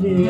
Join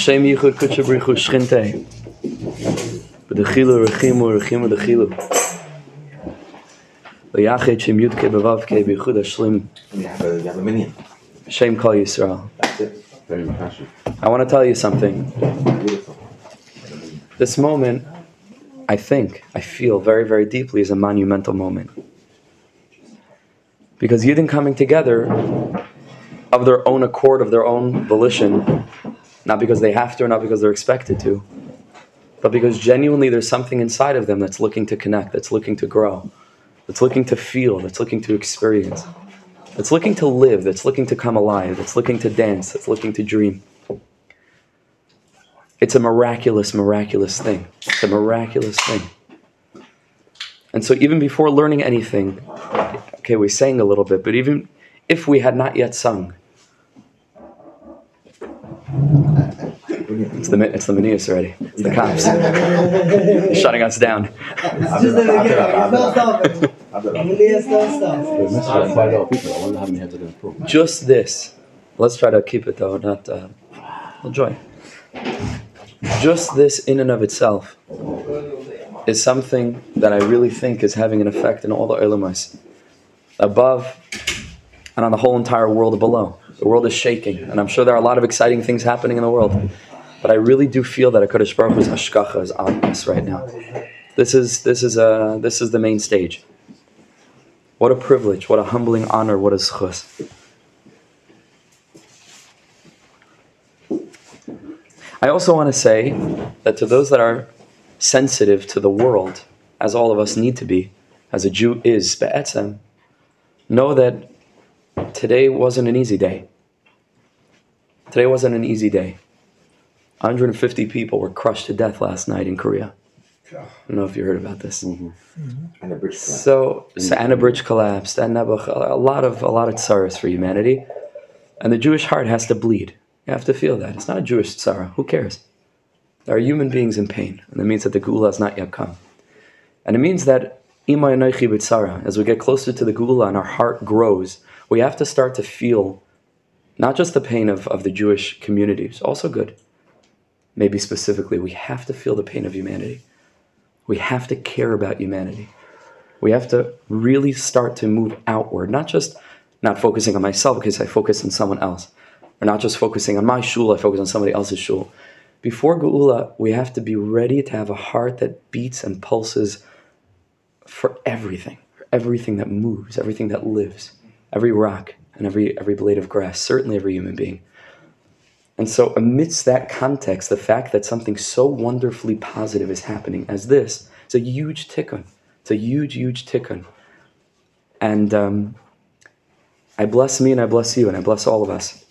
Hashem yichud kutcha brichu shchinte. B'dechilu rechimu rechimu dechilu. V'yachet shem yudke b'vavke b'yichud hashlim. You have a, you have a minyan. Hashem kol Yisrael. That's it. Very much. I want to tell you something. Beautiful. This moment, I think, I feel very, very deeply is a monumental moment. Because Yidden coming together of their own accord, of their own volition, not because they have to or not because they're expected to, but because genuinely there's something inside of them that's looking to connect, that's looking to grow, that's looking to feel, that's looking to experience, that's looking to live, that's looking to come alive, that's looking to dance, that's looking to dream. It's a miraculous, miraculous thing. It's a miraculous thing. And so, even before learning anything, okay, we sang a little bit, but even if we had not yet sung, it's the it's the Manias already. It's the cops shutting us down. Just this. Let's try to keep it though, not uh, enjoy. Just this in and of itself is something that I really think is having an effect in all the ulamas above and on the whole entire world below. The world is shaking, and I'm sure there are a lot of exciting things happening in the world. But I really do feel that Hakadosh Baruch Hu's hashkacha is on us right now. This is this is uh, this is the main stage. What a privilege! What a humbling honor! What a zchus. I also want to say that to those that are sensitive to the world, as all of us need to be, as a Jew is, be'etzem, know that today wasn't an easy day. Today wasn't an easy day. 150 people were crushed to death last night in Korea. I don't know if you heard about this. Mm-hmm. Mm-hmm. And the bridge collapsed. So, so Anna Bridge collapsed, and Nebuch, a lot of a lot of tsaras for humanity, and the Jewish heart has to bleed. You have to feel that. It's not a Jewish tzara. Who cares? There are human beings in pain, and that means that the Geula has not yet come. And it means that Ima Anoichi B'tzara, as we get closer to the Geula and our heart grows, we have to start to feel not just the pain of, of the Jewish community, it's also good. Maybe specifically, we have to feel the pain of humanity. We have to care about humanity. We have to really start to move outward, not just not focusing on myself because I focus on someone else, or not just focusing on my shul, I focus on somebody else's shul. Before Geula, we have to be ready to have a heart that beats and pulses for everything, for everything that moves, everything that lives, every rock and every, every blade of grass, certainly every human being. And so, amidst that context, the fact that something so wonderfully positive is happening as this, it's a huge tikkun. It's a huge, huge tikkun. And um, I bless me and I bless you and I bless all of us.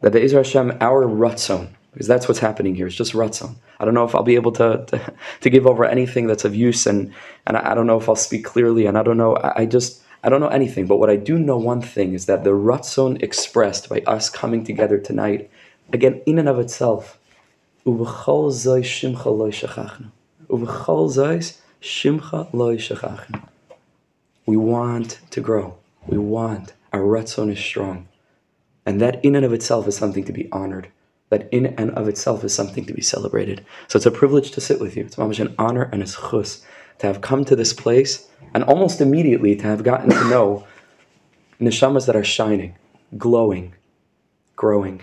That the Be'ezer Hashem, our ratzon, because that's what's happening here, it's just ratzon. I don't know if I'll be able to, to, to give over anything that's of use, and, and I I don't know if I'll speak clearly, and I don't know, I, I just, I don't know anything. But what I do know one thing is that the ratzon expressed by us coming together tonight, again, in and of itself. We want to grow. We want. Our ratzon is strong. And that in and of itself is something to be honored. That in and of itself is something to be celebrated. So it's a privilege to sit with you. It's mamash an honor and a schus to have come to this place and almost immediately to have gotten to know neshamas that are shining, glowing, growing.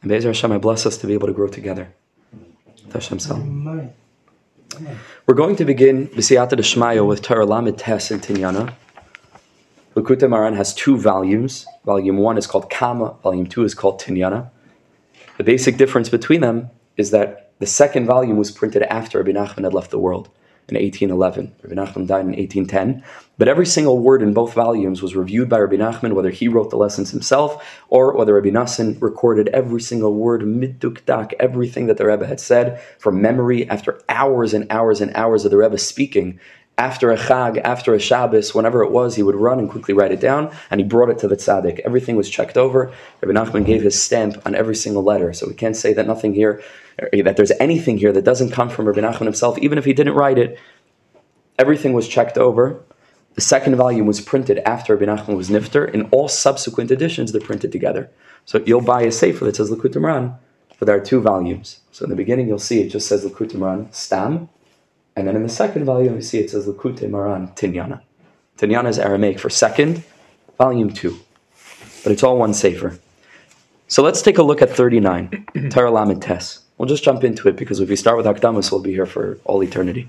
And Be'ezer Hashem, I bless us to be able to grow together. Hashem. We're going to begin B'siyata Deshmaya with Torah Lamed Tes and Tinyana. Likutei Moharan has two volumes. Volume one is called Kama, volume two is called Tinyana. The basic difference between them is that the second volume was printed after Rabbi Nachman had left the world in 1811. Rabbi Nachman died in 1810. But every single word in both volumes was reviewed by Rabbi Nachman, whether he wrote the lessons himself or whether Rabbi Nosson recorded every single word, middukdak, everything that the Rebbe had said from memory after hours and hours and hours of the Rebbe speaking. After a Chag, after a Shabbos, whenever it was, he would run and quickly write it down, and he brought it to the tzaddik. Everything was checked over. Rabbi Nachman gave his stamp on every single letter, so we can't say that nothing here, eh, that there's anything here that doesn't come from Rabbi Nachman himself, even if he didn't write it. Everything was checked over. The second volume was printed after Rabbi Nachman was nifter. In all subsequent editions, they're printed together. So you'll buy a sefer that says Likutei Moharan, but there are two volumes. So in the beginning, you'll see it just says Likutei Moharan Stam, and then in the second volume, you see it says Likutei Moharan Tinyana. Tinyana is Aramaic for second, volume two, but it's all one sefer. So let's take a look at 39, Torah Lamed Tes. We'll just jump into it because if we start with Hakdamas, we'll be here for all eternity.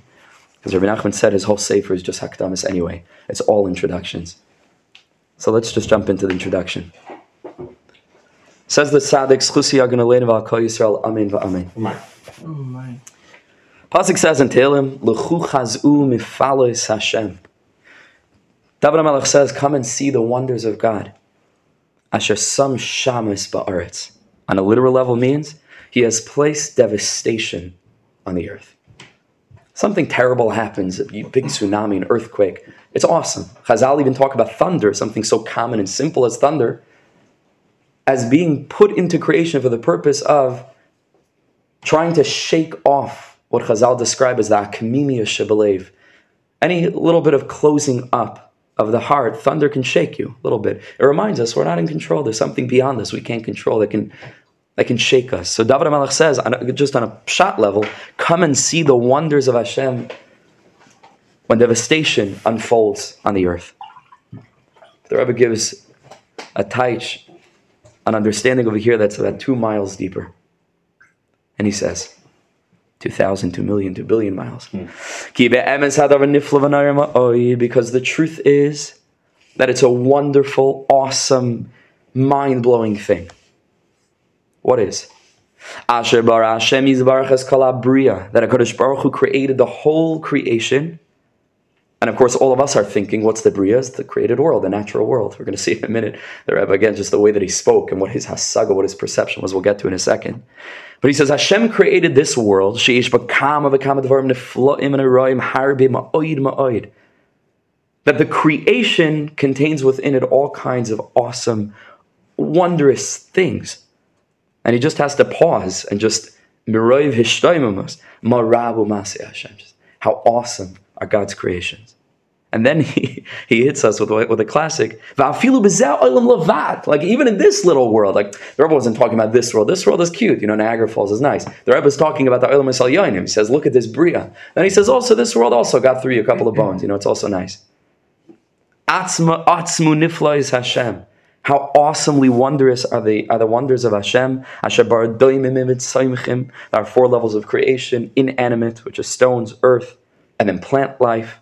Because Rabbi Nachman said his whole sefer is just Hakdamas anyway. It's all introductions. So let's just jump into the introduction. Says the Tzaddik, Schusi Aganalein V'Al Kol Yisrael, Amen V'Amen. Come on. Oh my. Oh Pasuk says in Tehillim, "L'chu chazu mifalos Hashem." David HaMelech says, "Come and see the wonders of God." Asher sam shamus ba'aretz. On a literal level means he has placed devastation on the earth. Something terrible happens, a big tsunami, an earthquake. It's awesome. Chazal even talk about thunder, something so common and simple as thunder, as being put into creation for the purpose of trying to shake off what Chazal describe as the akmimia shebelev. Any little bit of closing up of the heart, thunder can shake you a little bit. It reminds us we're not in control. There's something beyond us we can't control that can that can shake us. So David HaMelech says, just on a shot level, come and see the wonders of Hashem when devastation unfolds on the earth. The Rebbe gives a taich, an understanding over here that's about two miles deeper. And he says, 2,000, 2 million, 2 billion miles. Hmm. Because the truth is that it's a wonderful, awesome, mind blowing thing. What is? Asher bar Hashem Yizbarach es Kalabriya, that HaKadosh Baruch Hu created the whole creation. And of course, all of us are thinking, what's the Bria? It's the created world, the natural world. We're going to see in a minute the Rebbe again, just the way that he spoke and what his hasaga, what his perception was, we'll get to in a second. But he says, Hashem created this world, that the creation contains within it all kinds of awesome, wondrous things. And he just has to pause and just. How awesome are God's creations. And then he, he hits us with, with a classic, like even in this little world, like the Rebbe wasn't talking about this world. This world is cute, you know, Niagara Falls is nice. The Rebbe is talking about the Olam Yonim. He says, look at this Bria. Then he says, also this world also got through you a couple of bones, you know, it's also nice. Atzmu nifla is Hashem. How awesomely wondrous are the are the wonders of Hashem. There are four levels of creation: inanimate, which is stones, earth, and then plant life,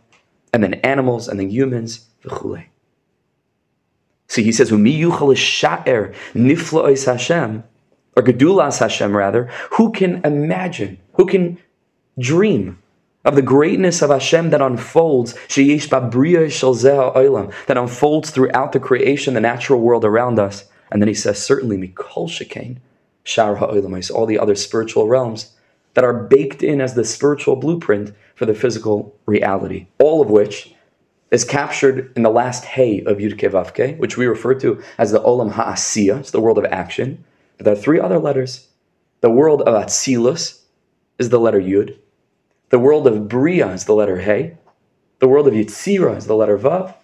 and then animals, and then humans. So he says, Hashem, or gedulas Hashem rather, who can imagine, who can dream of the greatness of Hashem that unfolds, that unfolds throughout the creation, the natural world around us. And then he says, certainly mikol shekain, shar all the other spiritual realms that are baked in as the spiritual blueprint for the physical reality, all of which is captured in the last hay of Yud Vavke, which we refer to as the Olam Ha'asiya, it's the world of action. But there are three other letters. The world of Atzilus is the letter Yud. The world of Bria is the letter Hey. The world of Yitzira is the letter Vav.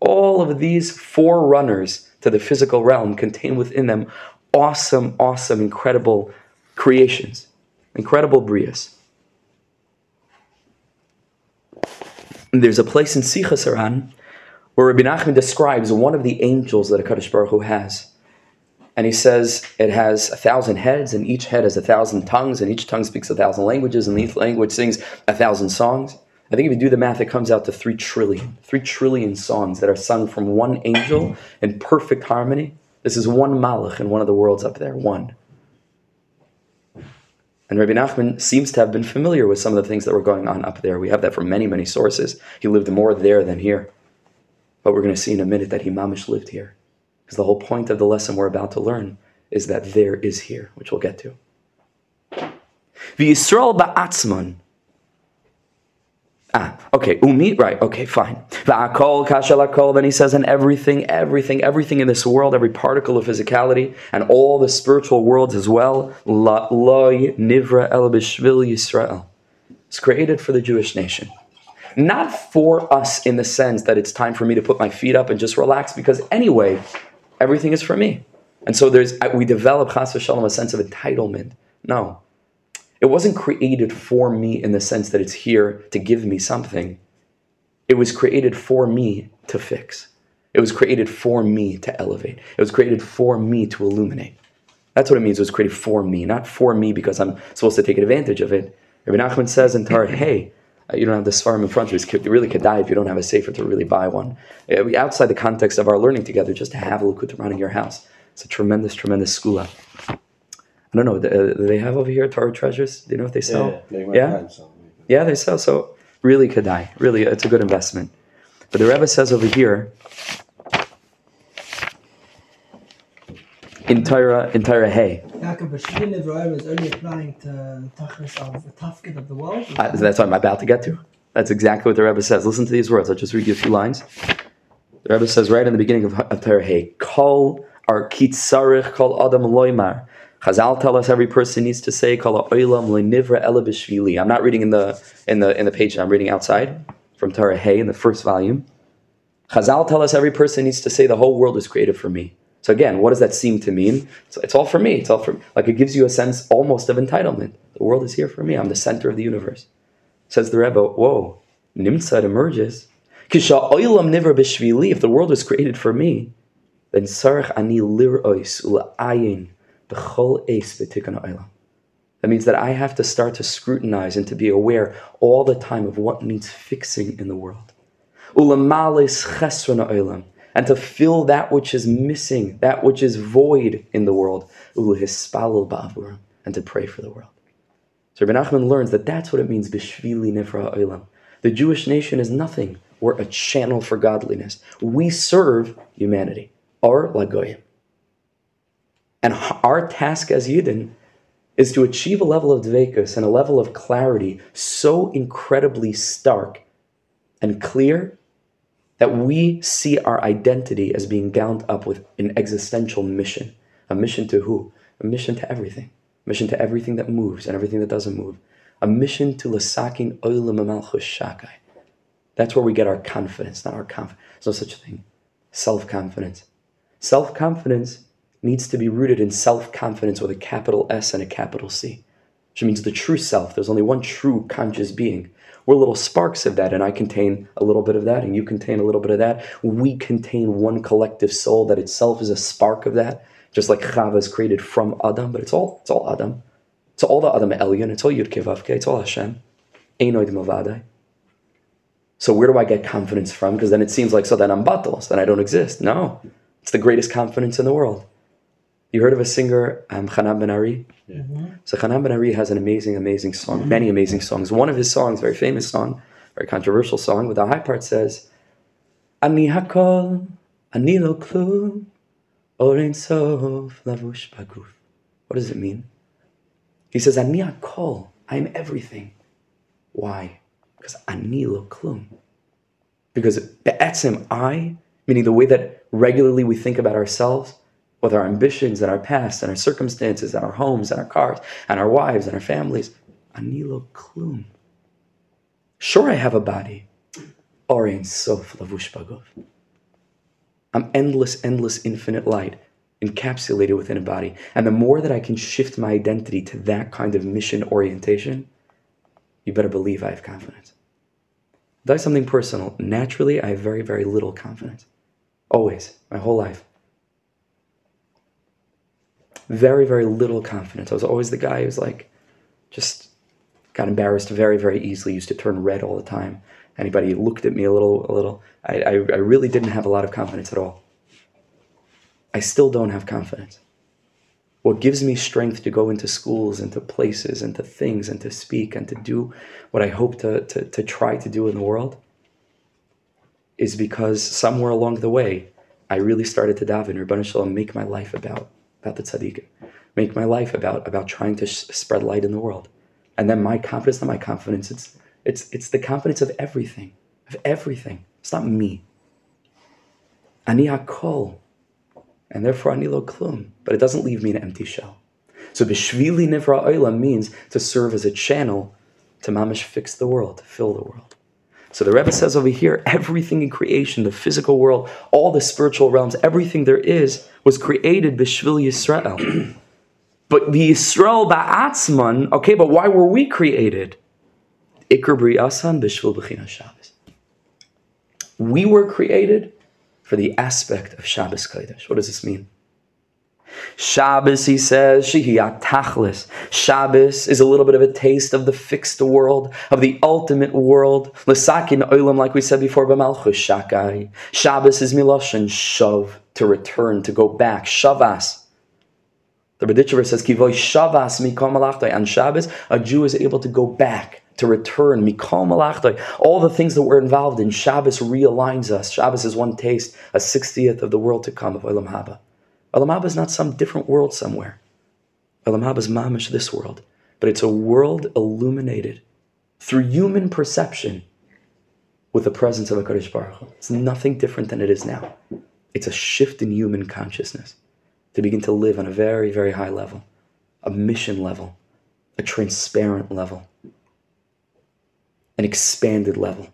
All of these forerunners to the physical realm contain within them awesome, awesome, incredible creations, incredible Brias. There's a place in Sichas Haran where Rabbi Nachman describes one of the angels that HaKadosh Baruch Hu has. And he says it has a thousand heads, and each head has a thousand tongues, and each tongue speaks a thousand languages, and each language sings a thousand songs. I think if you do the math, it comes out to three trillion. Three trillion songs that are sung from one angel in perfect harmony. This is one malach in one of the worlds up there, one. And Rabbi Nachman seems to have been familiar with some of the things that were going on up there. We have that from many, many sources. He lived more there than here. But we're going to see in a minute that he mamish lived here. Because the whole point of the lesson we're about to learn is that there is here, which we'll get to. The Yisrael ba'atzman. Ah, okay, umi, right, okay, fine. Va'akol kashalakol, then he says, and everything, everything, everything in this world, every particle of physicality, and all the spiritual worlds as well, loy nivra el bishvil Yisrael. It's created for the Jewish nation not for us in the sense that it's time for me to put my feet up and just relax because anyway everything is for me. And so there's we develop chas v'shalom a sense of entitlement. No, it wasn't created for me in the sense that it's here to give me something. It was created for me to fix. It was created for me to elevate. It was created for me to illuminate. That's what it means. It was created for me, not for me because I'm supposed to take advantage of it. Rabbi Nachman says in Torah, hey, you don't have this farm in front of you. You really could die if you don't have a sefer to really buy one. Uh, outside the context of our learning together, just to have a Likutei Moharan in your house. It's a tremendous, tremendous skula. I don't know. Do, do they have over here Torah treasures? Do you know what they sell? Yeah, yeah. Yeah? Yeah, they sell. So really could die. Really, it's a good investment. But the Rebbe says over here in Torah, in Torah Hey, Yaakov, but is only applying to Tachlis of the Tafkid of the world. uh, that's what I'm about to get to. That's exactly what the Rebbe says. Listen to these words. I'll just read you a few lines. The Rebbe says right in the beginning of, of Torah Hey, Kol ar kitzarich kol adam loymar. Chazal tell us every person needs to say lo'nivra ela b'shvili. I'm not reading in the in the in the page. I'm reading outside from Torah Hay in the first volume. Chazal tell us every person needs to say the whole world is created for me. So again, what does that seem to mean? It's, it's all for me. It's all for me. like it gives you a sense almost of entitlement. The world is here for me. I'm the center of the universe. Says the Rebbe, whoa, Nimtzad emerges. Kisha oilam b'shvili. If the world was created for me, then sarach ani lirois b'tikun oilam. That means that I have to start to scrutinize and to be aware all the time of what needs fixing in the world. And to fill that which is missing, that which is void in the world. And to pray for the world. So Rabbi Nachman learns that that's what it means. The Jewish nation is nothing. We're a channel for godliness. We serve humanity, or lagoyim. And our task as Yidden is to achieve a level of dvekus and a level of clarity so incredibly stark and clear that we see our identity as being bound up with an existential mission. A mission to who? A mission to everything. A mission to everything that moves and everything that doesn't move. A mission to lasakin oilam amalchus shakai. That's where we get our confidence, not our confidence. There's no such thing. Self confidence. Self confidence needs to be rooted in self confidence with a capital S and a capital C, which means the true self. There's only one true conscious being. We're little sparks of that, and I contain a little bit of that, and you contain a little bit of that. We contain one collective soul that itself is a spark of that, just like Chava is created from Adam, but it's all it's all Adam. It's all the Adam Elyon, it's all Yud Kevavke, it's all Hashem. Einoid Mavadai. So where do I get confidence from? Because then it seems like so then I'm battles, then I don't exist. No, it's the greatest confidence in the world. You heard of a singer, um, Hanan Ben Ari? So Hanan Ben Ari has an amazing, amazing song, many amazing songs. One of his songs, very famous song, very controversial song, with the high part says, Ani hakol, ani lo klum, orein sof lavush baguf. What does it mean? He says, Ani hakol, I am everything. Why? Because ani lo klum. Because be'etzim, I, meaning the way that regularly we think about ourselves, with our ambitions and our past and our circumstances and our homes and our cars and our wives and our families. Anilo klum. Sure, I have a body. Orein sof lavush bagov. I'm endless, endless, infinite light encapsulated within a body. And the more that I can shift my identity to that kind of mission orientation, you better believe I have confidence. I'll something personal. Naturally, I have very, very little confidence. Always, my whole life very, very little confidence. I was always the guy who was like, just got embarrassed very, very easily. Used to turn red all the time. Anybody looked at me a little, a little. I, I, I really didn't have a lot of confidence at all. I still don't have confidence. What gives me strength to go into schools, into places, into things, and to speak and to do what I hope to, to, to try to do in the world is because somewhere along the way, I really started to daven, Rabban Shalom, make my life about about the tzaddikim, make my life about about trying to sh- spread light in the world, and then my confidence, not my confidence, it's it's it's the confidence of everything, of everything. It's not me. Ani hakol, and therefore ani lo klum. But it doesn't leave me an empty shell. So b'shvili nivra oilam means to serve as a channel to mamish fix the world, to fill the world. So the Rebbe says over here, everything in creation, the physical world, all the spiritual realms, everything there is, was created b'shvil Yisrael. but the Yisrael ba'atzman, okay, but why were we created? Ikr b'ri'asan b'shvil b'china Shabbos. We were created for the aspect of Shabbos Kodesh. What does this mean? Shabbos, he says, Shihiyat Tachlis. Shabbos is a little bit of a taste of the fixed world, of the ultimate world. Lesakin Olam, like we said before, B'malchus Shakai. Shabbos is Miloshin, Shav, to return, to go back. Shavas. The Berditchever says, Kivoy Shavas Malachtoi. On Shabbos, a Jew is able to go back, to return, Mikol Malachtoi. All the things that we're involved in, Shabbos realigns us. Shabbos is one taste, a 60th of the world to come of Olam Haba. Olam Haba is not some different world somewhere. Olam Haba is mamish this world. But it's a world illuminated through human perception with the presence of a Kadosh Baruch Hu. It's nothing different than it is now. It's a shift in human consciousness to begin to live on a very, very high level, a mission level, a transparent level, an expanded level.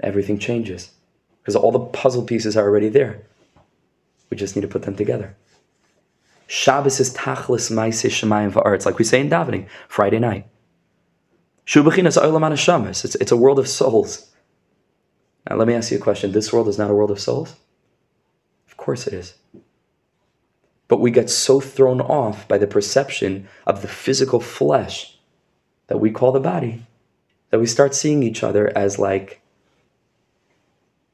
Everything changes because all the puzzle pieces are already there. We just need to put them together. Shabbos is tachlis ma'aseh shemayim va'aretz, like we say in davening, Friday night. Shubachinas olam. It's it's a world of souls. Now let me ask you a question. This world is not a world of souls. Of course it is. But we get so thrown off by the perception of the physical flesh that we call the body that we start seeing each other as like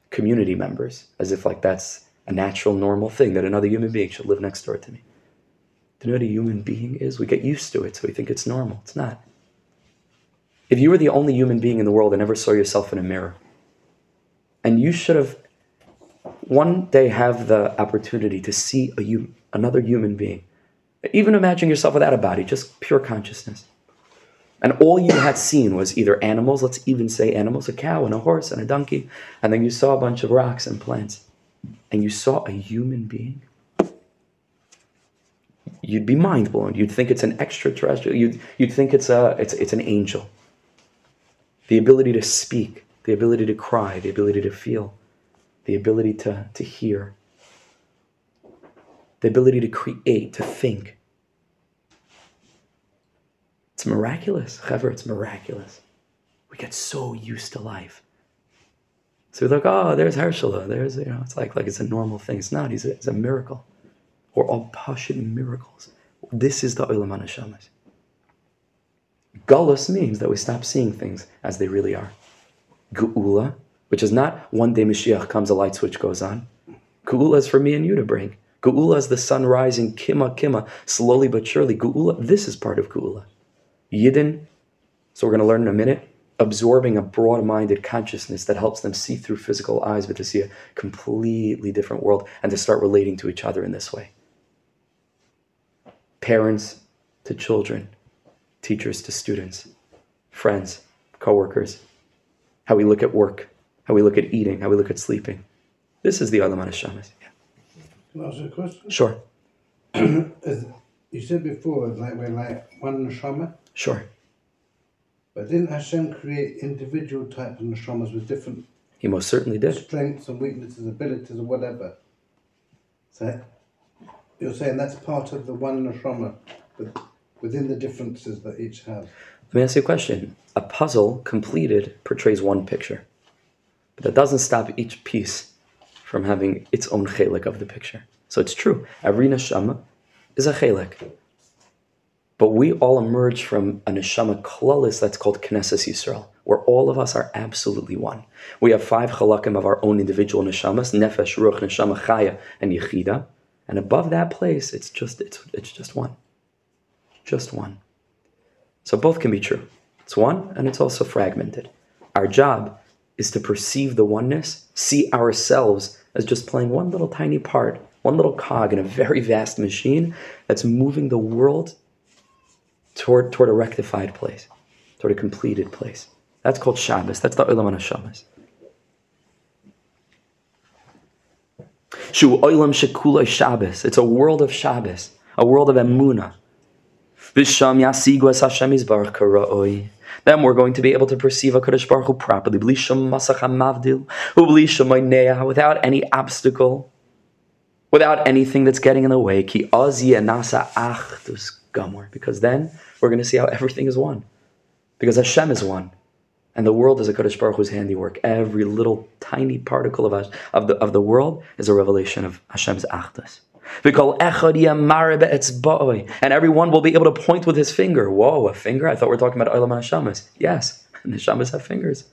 community members, as if like that's a natural, normal thing that another human being should live next door to me. Do you know what a human being is? We get used to it, so we think it's normal. It's not. If you were the only human being in the world and never saw yourself in a mirror, and you should have one day have the opportunity to see a, another human being, even imagine yourself without a body, just pure consciousness. And all you had seen was either animals, let's even say animals, a cow and a horse and a donkey, and then you saw a bunch of rocks and plants, and you saw a human being. You'd be mind blown. You'd think it's an extraterrestrial. You'd, you'd think it's, a, it's, it's an angel. The ability to speak, the ability to cry, the ability to feel, the ability to, to hear, the ability to create, to think. It's miraculous. However, it's miraculous. We get so used to life. So we're like, oh, there's Herschel. There's, you know, it's like, like it's a normal thing. It's not. He's a, it's a miracle. We're all passion miracles. This is the Olam HaNeshamas. Gullus means that we stop seeing things as they really are. Geula, which is not one day Mashiach comes, a light switch goes on. Geula is for me and you to bring. Geula is the sun rising, kima kima, slowly but surely. Geula, this is part of Geula. Yidden, so we're going to learn in a minute, absorbing a broad minded consciousness that helps them see through physical eyes, but to see a completely different world and to start relating to each other in this way. Parents to children, teachers to students, friends, coworkers, how we look at work, how we look at eating, how we look at sleeping. This is the Olam HaNeshamas. Yeah. Can I ask a question? Sure. you said before, like we're like one neshama. Sure. But didn't Hashem create individual types of neshamas with different He most certainly did. strengths and weaknesses, abilities, or whatever? So you're saying that's part of the one neshama, but within the differences that each have. Let me ask you a question. A puzzle completed portrays one picture, but that doesn't stop each piece from having its own chelik of the picture. So it's true. Every neshama is a chelik. But we all emerge from a neshama klalis that's called Knesset Yisrael, where all of us are absolutely one. We have five chalakim of our own individual neshamas, nefesh, ruach, neshama, chaya, and yechida. And above that place, it's just it's, it's just one. Just one. So both can be true. It's one and it's also fragmented. Our job is to perceive the oneness, see ourselves as just playing one little tiny part, one little cog in a very vast machine that's moving the world toward, toward a rectified place, toward a completed place. That's called Shabbos. That's the Olam Shabbos. Shu Olam Shekula Shabbos. It's a world of Shabbos, a world of Emunah. Visham Yasigwas Hashem Yisbarach Kara'oi. Then we're going to be able to perceive a Kadosh Baruch Hu properly, blisham masacham mavdil, blisham without any obstacle, without anything that's getting in the way. Ki nasa achdus gamor. Because then we're going to see how everything is one. Because Hashem is one. And the world is a Kadosh Baruch Hu's handiwork. Every little tiny particle of, of, the, of the world is a revelation of Hashem's achdus. And everyone will be able to point with his finger. Whoa, a finger? I thought we are talking about Olam Neshamas. Yes, Neshamas have fingers.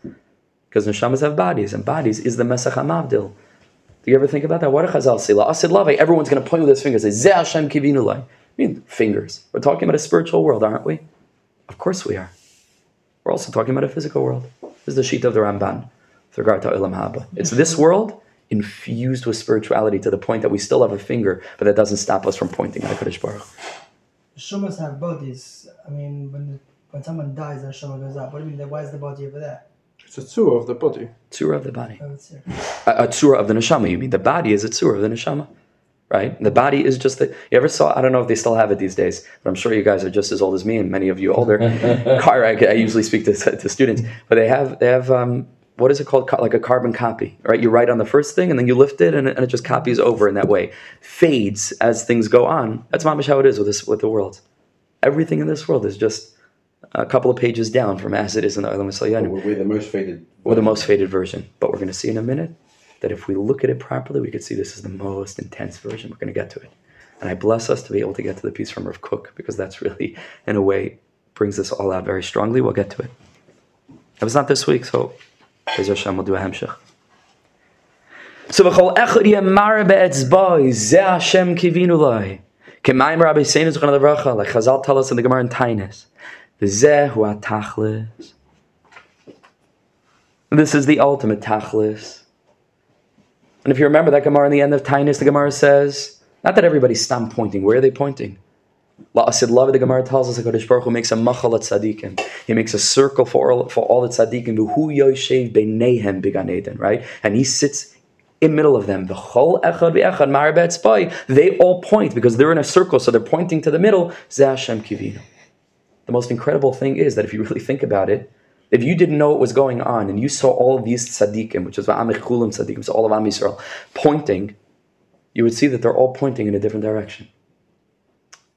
Because Neshamas have bodies, and bodies is the Mesach HaMavdil. Do you ever think about that? What a Chazal say? Everyone's going to point with his finger say, Ze Hashem kivinu I mean, fingers. We're talking about a spiritual world, aren't we? Of course we are. We're also talking about a physical world. This is the sheet of the Ramban with regard to Olam Haba. It's this world infused with spirituality to the point that we still have a finger, but that doesn't stop us from pointing at HaKadosh Baruch. Hu. Shumas have bodies. I mean, when when someone dies, their shuma goes up. What do you mean? Why is the body over there? It's a tour of the body. Tzura of the body. Oh. A, a tzura of the neshama. You mean the body is a tzura of the neshama, right? The body is just the. You ever saw? I don't know if they still have it these days, but I'm sure you guys are just as old as me, and many of you older. Car, I, I usually speak to, to students, but they have they have um, what is it called? Like a carbon copy, right? You write on the first thing, and then you lift it, and it, and it just copies over in that way, fades as things go on. That's mamish how it is with this with the world. Everything in this world is just a couple of pages down from as it is in the Olam. We're, we're the most faded. Or the most faded version. But we're going to see in a minute that if we look at it properly, we could see this is the most intense version. We're going to get to it. And I bless us to be able to get to the piece from Rav Kook because that's really, in a way, brings this all out very strongly. We'll get to it. It was not this week, so Be'ez Hashem, we'll do a hemshech. So v'chol echad yamar be'etzboi, ze Hashem kivinu lai. K'mayim Rabbi Seinu Zuchan Levracha, like Chazal tell us in the Gemara in Tainis. V'zeh hu atachlis. This is the ultimate tachlis. And if you remember that Gemara in the end of Tainus, the Gemara says, not that everybody's stam pointing. Where are they pointing? La'asid love, the Gemara tells us that Kodesh Baruch Hu makes a machal at tzaddikim. He makes a circle for all, for all the tzaddikim. V'hu yoshev b'neihem b'gan Eden, right? And he sits in middle of them. V'chol echad v'echad mar be'etzbai. They all point because they're in a circle, so they're pointing to the middle. Zeh Hashem kivinu. The most incredible thing is that if you really think about it, if you didn't know what was going on and you saw all of these tzaddikim, which is va'amich chulim tzaddikim, so all of Am Yisrael, pointing, you would see that they're all pointing in a different direction.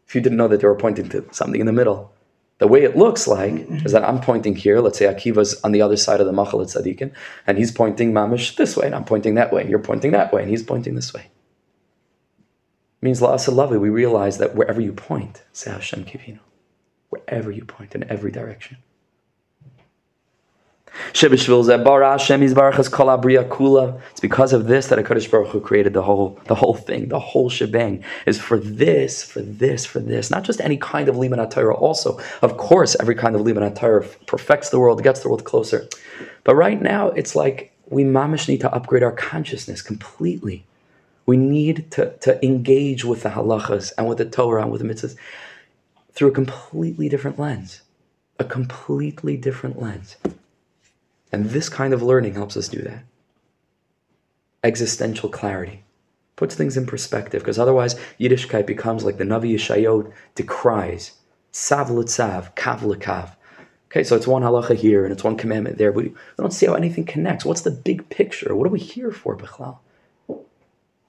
If you didn't know that they were pointing to something in the middle, the way it looks like mm-hmm. is that I'm pointing here. Let's say Akiva's on the other side of the machal at tzaddikim, and he's pointing mamish this way, and I'm pointing that way. and You're pointing that way, and he's pointing this way. It means la'asalavi, we realize that wherever you point, say Hashem kivinu. Wherever you point, in every direction. Shebishvil zeh bara Hashem yizbarach es kol abriya kula. It's because of this that HaKadosh Baruch Hu created the whole, the whole thing, the whole shebang. Is for this, for this, for this. Not just any kind of liman Torah. Also, of course, every kind of liman Torah perfects the world, gets the world closer. But right now, it's like we mamish need to upgrade our consciousness completely. We need to, to engage with the halachas and with the Torah and with the mitzvahs through a completely different lens. A completely different lens. And this kind of learning helps us do that. Existential clarity. Puts things in perspective, because otherwise Yiddishkeit becomes like the Navi Yeshayot decries. Sav l'tzav, kav l'kav. Okay, so it's one halacha here and it's one commandment there, but we don't see how anything connects. What's the big picture? What are we here for, Bechlal?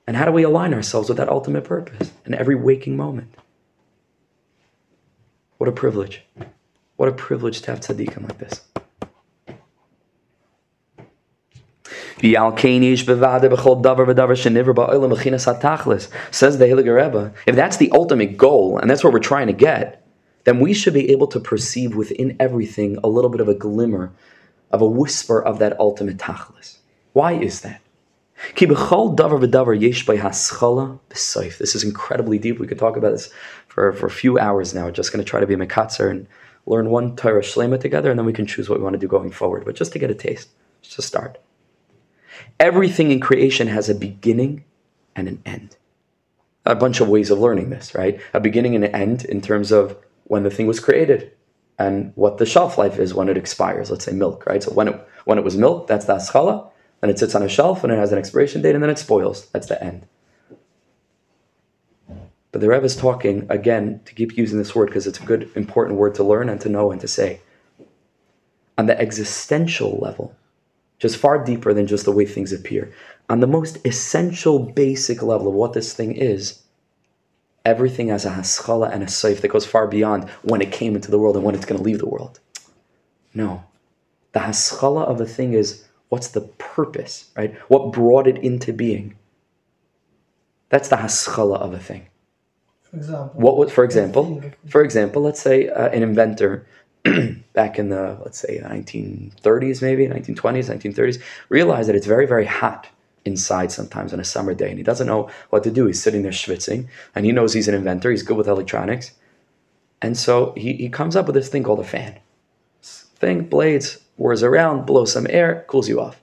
And how do we align ourselves with that ultimate purpose in every waking moment? What a privilege. What a privilege to have tzaddikim like this. Says the Heilige Rebbe, if that's the ultimate goal and that's what we're trying to get, then we should be able to perceive within everything a little bit of a glimmer, of a whisper of that ultimate tachlis. Why is that? This is incredibly deep. We could talk about this for, for a few hours now. We're just going to try to be mekatzer and learn one Torah shlema together, and then we can choose what we want to do going forward. But just to get a taste, just to start. Everything in creation has a beginning and an end. A bunch of ways of learning this, right? A beginning and an end in terms of when the thing was created and what the shelf life is when it expires. Let's say milk, right? So when it when it was milk, that's the aschala. Then it sits on a shelf and it has an expiration date, and then it spoils. That's the end. But the Rebbe is talking again to keep using this word because it's a good, important word to learn and to know and to say. On the existential level, just far deeper than just the way things appear. On the most essential, basic level of what this thing is, everything has a haschala and a saif that goes far beyond when it came into the world and when it's going to leave the world. No. The haschala of a thing is what's the purpose, right? What brought it into being? That's the haschala of a thing. For example. What would, for example, for example, let's say uh, an inventor back in the let's say 1930s, maybe 1920s, 1930s, realized that it's very, very hot inside sometimes on a summer day and he doesn't know what to do. He's sitting there schwitzing and he knows he's an inventor. He's good with electronics. And so he, he comes up with this thing called a fan. Thing, blades, whirs around, blows some air, cools you off.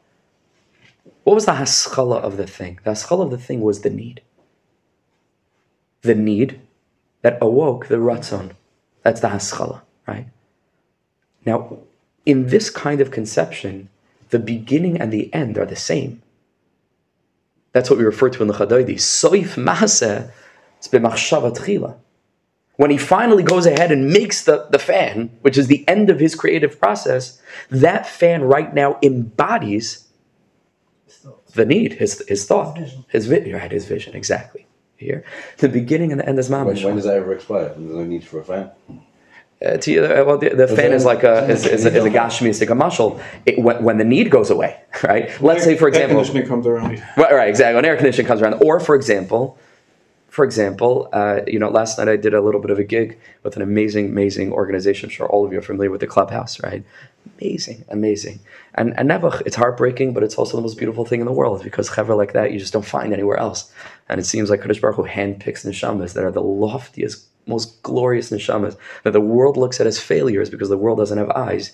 What was the haskala of the thing? The haskala of the thing was the need. The need that awoke the ratzon. That's the haskala, right? Now, in this kind of conception, the beginning and the end are the same. That's what we refer to in the Chadaydi. Soif maseh is b'machshava tchila. When he finally goes ahead and makes the, the fan, which is the end of his creative process, that fan right now embodies the need, his, his thought, his vision, right, his vision, exactly. Here, the beginning and the end is When, mamish. when does that ever expire? When there's no need for a fan. Uh, to you, uh, well, the, the fan is like a is, is, a- is a gashmistic a muscle. It, when, when the need goes away, right? Let's say, for Air example, conditioning comes around. Right, right, exactly. When air conditioning comes around, or for example, for example, uh, you know, last night I did a little bit of a gig with an amazing, amazing organization. I'm sure all of you are familiar with the Clubhouse, right? Amazing, amazing. And and Nebuch, it's heartbreaking, but it's also the most beautiful thing in the world because chevra like that you just don't find anywhere else. And it seems like Kadosh Baruch Hu handpicks neshamas that are the loftiest, most glorious neshamas that the world looks at as failures because the world doesn't have eyes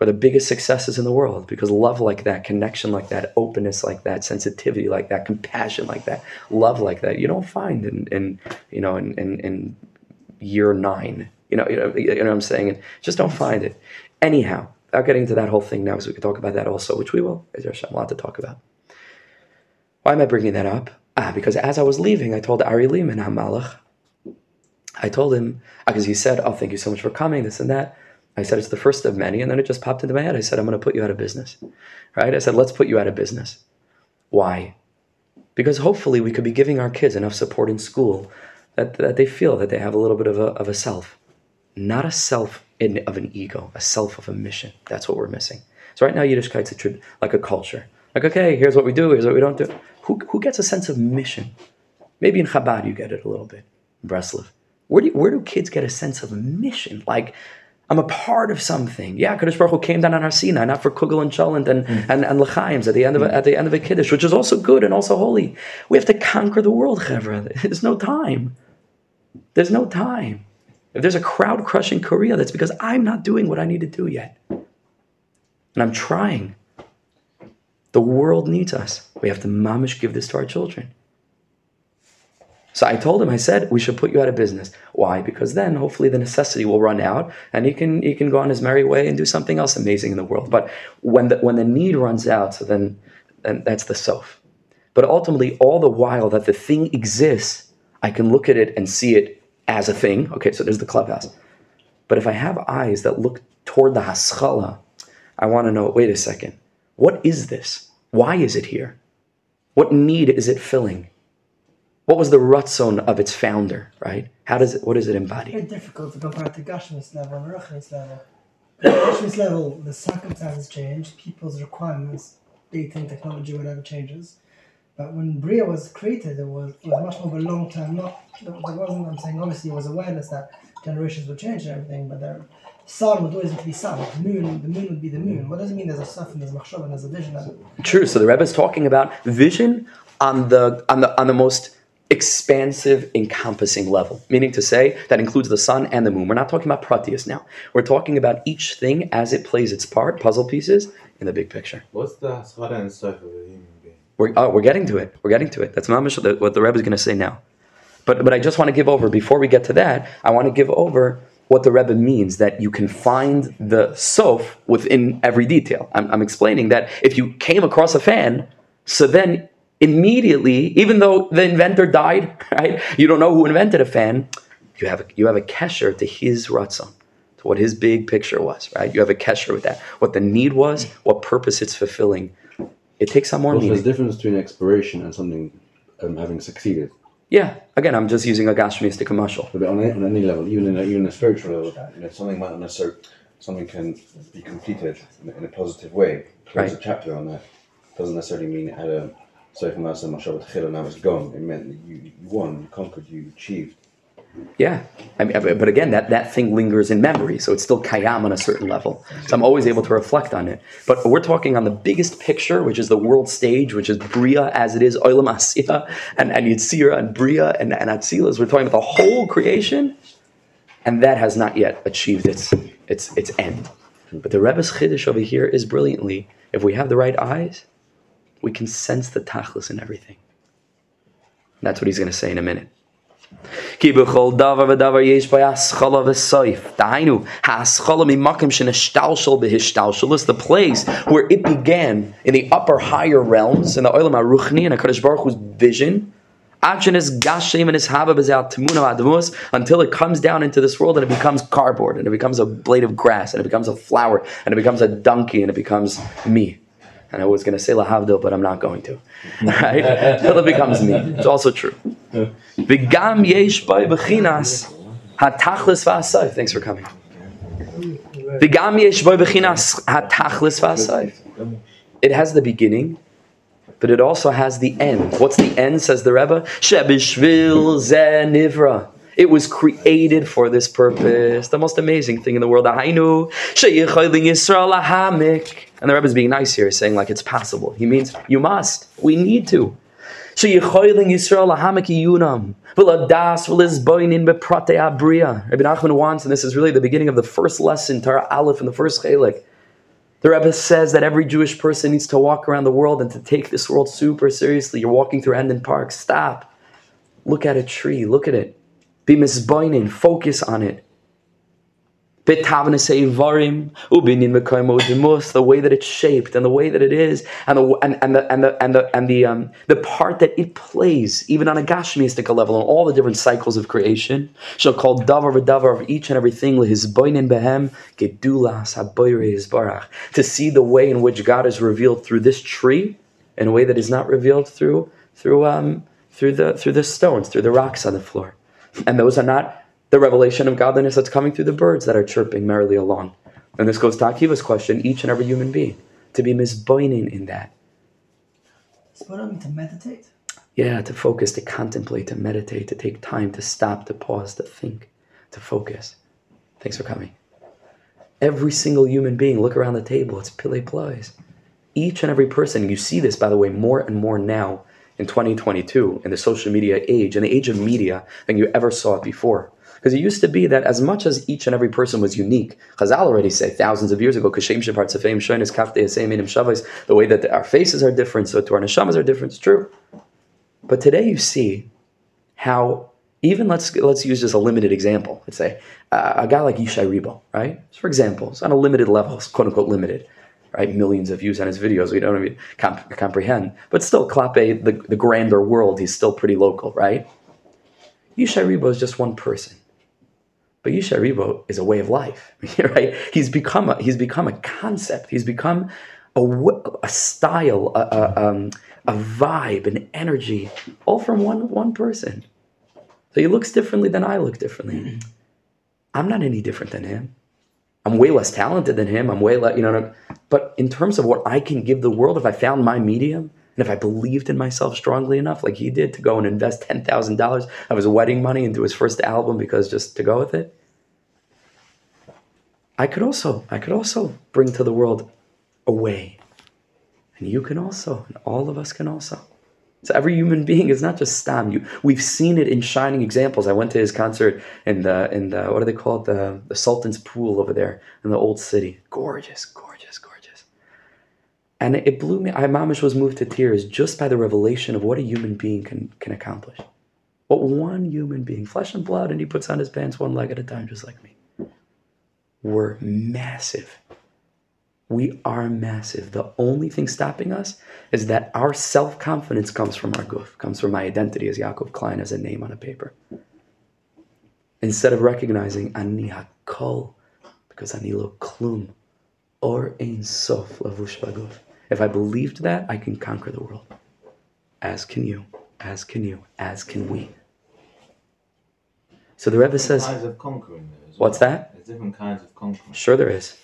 are the biggest successes in the world because love like that, connection like that, openness like that, sensitivity like that, compassion like that, love like that, you don't find in, in you know in, in, in year nine. You know, you know, you know what I'm saying? And Just don't find it. Anyhow, without getting into that whole thing now, because we could talk about that also, which we will. There's a lot to talk about. Why am I bringing that up? Ah, because as I was leaving, I told Ari Lehman Hamalach, I told him, because he said, Oh, thank you so much for coming, this and that. I said, It's the first of many. And then it just popped into my head. I said, I'm going to put you out of business. Right? I said, Let's put you out of business. Why? Because hopefully we could be giving our kids enough support in school that, that they feel that they have a little bit of a, of a self. Not a self in, of an ego, a self of a mission. That's what we're missing. So right now, Yiddishkeit's a trib, like a culture. Like, okay, here's what we do, here's what we don't do. Who, who gets a sense of mission? Maybe in Chabad you get it a little bit. Breslov. Where do, where do kids get a sense of mission? Like, I'm a part of something. Yeah, Kadosh Baruch Hu came down on our Sinai, not for Kugel and Cholent hmm. and, and, and L'chaims at the end of a, at the end of a Kiddush, which is also good and also holy. We have to conquer the world, Chevra. There's no time. There's no time. If there's a crowd crushing Korea, that's because I'm not doing what I need to do yet. And I'm trying. The world needs us. We have to mamish give this to our children. So I told him, I said, we should put you out of business. Why? Because then hopefully the necessity will run out and he can he can go on his merry way and do something else amazing in the world. But when the when the need runs out, so then that's the self. But ultimately, all the while that the thing exists, I can look at it and see it as a thing. Okay, so there's the clubhouse. But if I have eyes that look toward the haskala, I want to know, wait a second, what is this? Why is it here? What need is it filling? What was the rutzon of its founder, right? How does it, what does it embody? Very difficult to compare to Gashmis level and Ruchnis level. Gashmis level, the circumstances change, people's requirements, dating, technology, whatever changes. But when Bria was created, it was, it was much more of a long term. Not there wasn't. I'm saying obviously it was awareness that generations would change and everything, but the sun would always be sun. The moon, the moon would be the moon. What does it mean? There's a stuff and there's machshava and there's a vision. True. So the Rebbe is talking about vision on the on the on the most expansive, encompassing level. Meaning to say that includes the sun and the moon. We're not talking about Proteus now. We're talking about each thing as it plays its part, puzzle pieces, in the big picture. What's the Haskara and of a human being? We're, oh, we're getting to it. We're getting to it. That's mamish the- what the Rebbe is going to say now. But but I just want to give over before we get to that. I want to give over what the Rebbe means that you can find the sof within every detail. I'm, I'm explaining that if you came across a fan, so then immediately, even though the inventor died, right? You don't know who invented a fan. You have a, you have a kesher to his ratzon, to what his big picture was, right? You have a kesher with that. What the need was, what purpose it's fulfilling. It takes on more Also, meaning. there's a difference between expiration and something um, having succeeded. Yeah, again, I'm just using a gashmistic commercial. But on, on any level, even in a, even a spiritual level, you know, something might not necessarily, something can be completed in, a- in a positive way. Close Right. a chapter on that doesn't necessarily mean it had a And now it's gone. It meant that you, won, you conquered, you achieved. Yeah. I mean, but again, that, that thing lingers in memory, so it's still kayam on a certain level. So I'm always able to reflect on it. But we're talking on the biggest picture, which is the world stage, which is Bria as it is, Olam Asiya, and, and Yitzira, and Bria, and, and Atzilas. We're talking about the whole creation, and that has not yet achieved its, its, its end. But the Rebbe's Chiddush over here is brilliantly, if we have the right eyes, we can sense the tachlis in everything. That's what he's going to say in a minute. The place where it began in the upper higher realms, in the Olam HaRuchni, and HaKadosh Baruch Hu's vision, until it comes down into this world and it becomes cardboard, and it becomes a blade of grass, and it becomes a flower, and it becomes a donkey, and it becomes me. And I was going to say lahavdil, but I'm not going to. right? Until it becomes me. It's also true. Thanks for coming. It has the beginning but it also has the end. What's the end, says the Rebbe? Shebishvil. It was created for this purpose. The most amazing thing in the world. Ahainu Yisrael. And the Rebbe is being nice here, saying like it's possible. He means you must. We need to. Sheyichoylin yunam. Rabbi Nachman wants, and this is really the beginning of the first lesson, Torah Aleph in the first chelik. The Rebbe says that every Jewish person needs to walk around the world and to take this world super seriously. You're walking through Hendon Park. Stop. Look at a tree. Look at it. Be misboinin. Focus on it. The way that it's shaped and the way that it is, and the and, and the and the and the and the um the part that it plays, even on a gashmistic level, on all the different cycles of creation. Shall call davar v'davar of each and everything his boinin behem barach to see the way in which God is revealed through this tree, in a way that is not revealed through through um through the through the stones, through the rocks on the floor, and those are not the revelation of godliness that's coming through the birds that are chirping merrily along. And this goes to Akiva's question, each and every human being, to be misboining in that. What I mean to meditate? Yeah, to focus, to contemplate, to meditate, to take time, to stop, to pause, to think, to focus. Thanks for coming. Every single human being, look around the table, it's Pile Plies. Each and every person, you see this, by the way, more and more now in 2022, in the social media age, in the age of media, than you ever saw it before. Because it used to be that as much as each and every person was unique, Chazal already say thousands of years ago. The way that our faces are different, so to our neshamas are different. It's true. But today you see how even let's let's use just a limited example. Let's say uh, a guy like Yishai Ribo, right? So for example, it's on a limited level, quote unquote limited, right? Millions of views on his videos. We don't even comp- comprehend, but still, Klape, the, the grander world, he's still pretty local, right? Yishai Ribo is just one person. But Yishai Ribo is a way of life, right? He's become a, he's become a concept. He's become a, a style, a, a, um, a vibe, an energy, all from one one person. So he looks differently than I look differently. I'm not any different than him. I'm way less talented than him. I'm way less, you know. But in terms of what I can give the world, if I found my medium and if I believed in myself strongly enough, like he did, to go and invest ten thousand dollars of his wedding money into his first album because just to go with it, I could also, I could also bring to the world a way. And you can also, and all of us can also. So every human being is not just Stam. You, we've seen it in shining examples. I went to his concert in the in the what do they call it the the Sultan's Pool over there in the old city. Gorgeous, gorgeous. And it, blew me. I mamish was moved to tears just by the revelation of what a human being can can accomplish. What one human being, flesh and blood, and he puts on his pants one leg at a time, just like me. We're massive. We are massive. The only thing stopping us is that our self confidence comes from our guf, comes from my identity as Yaakov Klein as a name on a paper. Instead of recognizing ani hakol, because ani lo klum, or ein sof lavush baguf. If I believed that, I can conquer the world. As can you, as can you, as can we. So the Rebbe says, kinds of conquering there as What's well. that? There's different kinds of conquering. Sure, there is.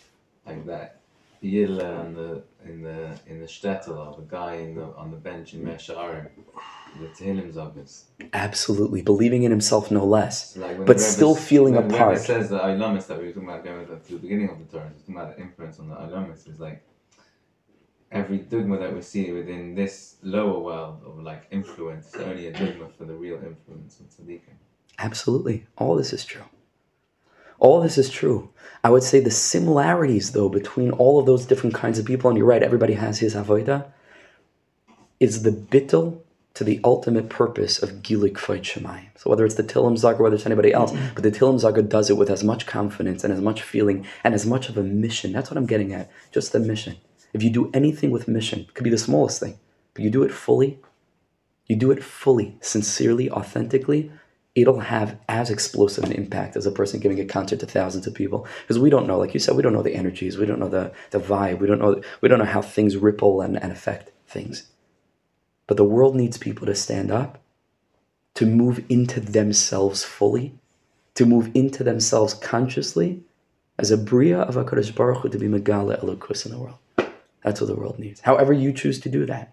Like that. Yidler in the in the in the shtetl of a guy in the on the bench in Mesharim, the Tehillim Zagas. Absolutely, believing in himself no less. Like But Rebbe- still feeling when the apart. Rebbe says the Ilamis that we were talking about going to the beginning of the Torah, talking about the influence on the Ilamis is like every dogma that we see within this lower world of like influence is only a dogma for the real influence of tzaddikim. Absolutely. All this is true. All this is true. I would say the similarities, though, between all of those different kinds of people, and you're right, everybody has his avoida, is the bittel to the ultimate purpose of Gilik Fight Shemayim. So whether it's the Tilim Zag or whether it's anybody else, mm-hmm. but the Tilim Zag does it with as much confidence and as much feeling and as much of a mission. That's what I'm getting at. Just the mission. If you do anything with mission, it could be the smallest thing, but you do it fully, you do it fully, sincerely, authentically, it'll have as explosive an impact as a person giving a concert to thousands of people. Because we don't know, like you said, we don't know the energies, we don't know the, the vibe, we don't know we don't know how things ripple and, and affect things. But the world needs people to stand up, to move into themselves fully, to move into themselves consciously, as a bria of HaKadosh Baruch Hu to be Megala Elokus in the world. That's what the world needs. However you choose to do that.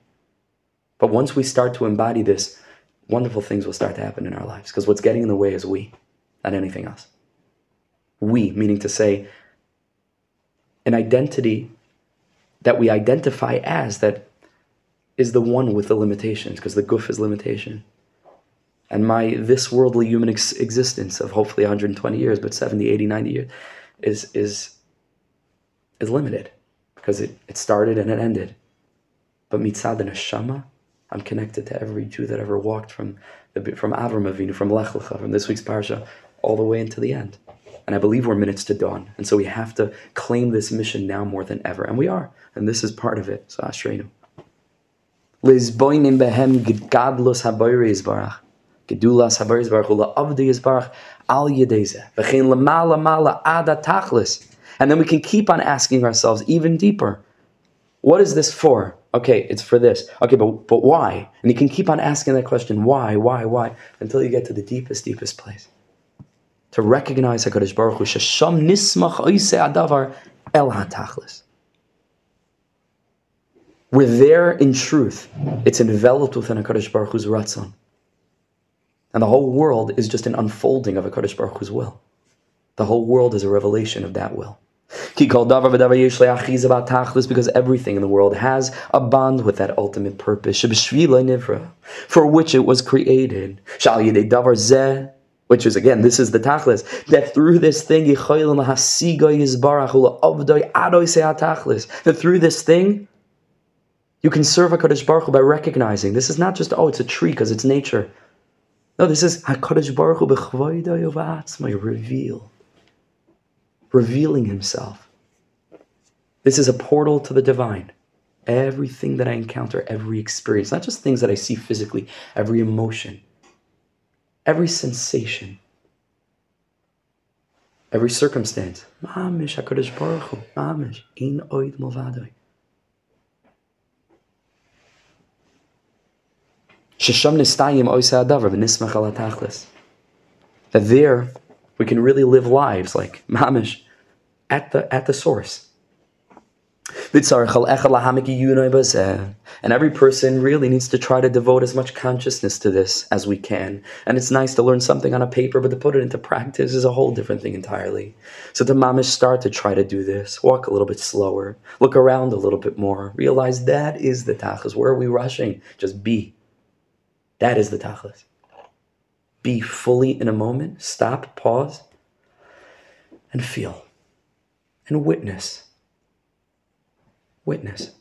But once we start to embody this, wonderful things will start to happen in our lives. Because what's getting in the way is we, not anything else. We, meaning to say, an identity that we identify as that is the one with the limitations, because the goof is limitation. And my this worldly human ex- existence of hopefully 120 years, but 70, 80, 90 years, is is is limited because it, it started and it ended. But mitzad the neshama, I'm connected to every Jew that ever walked from the from Avram Avinu, from Lech Lecha, from this week's parsha, all the way into the end. And I believe we're minutes to dawn, and so we have to claim this mission now more than ever, and we are, and this is part of it. So Ashreinu. Lizboinim behem gadlos habayri yizbarach. Gedulas habayri yizbarach ula avdi yizbarach al yedeze. V'chein lamala mala ada tachlis. And then we can keep on asking ourselves even deeper. What is this for? Okay, it's for this. Okay, but but why? And you can keep on asking that question, why, why, why, until you get to the deepest, deepest place. To recognize HaKadosh Baruch Hu, Shasham nismach adavar el hatachlis. We're there in truth. It's enveloped within HaKadosh Baruch Hu's ratzon. And the whole world is just an unfolding of HaKadosh Baruch Hu's will. The whole world is a revelation of that will. Because everything in the world has a bond with that ultimate purpose, for which it was created. Which is again, this is the tachlis, that through this thing, that through this thing, you can serve HaKadosh Baruch Hu by recognizing this is not just, oh, it's a tree because it's nature. No, this is HaKadosh Baruch Hu revealed revealing himself. This is a portal to the divine. Everything that I encounter, every experience, not just things that I see physically, every emotion, every sensation, every circumstance. Mamish HaKadosh Baruch Hu, Mamish, in oid movadoi. That there we can really live lives like mamish at the at the source. And every person really needs to try to devote as much consciousness to this as we can. And it's nice to learn something on a paper, but to put it into practice is a whole different thing entirely. So to mamish start to try to do this, walk a little bit slower, look around a little bit more, realize that is the tachlis. Where are we rushing? Just be. That is the tachlis be fully in a moment, stop, pause, and feel and witness. Witness.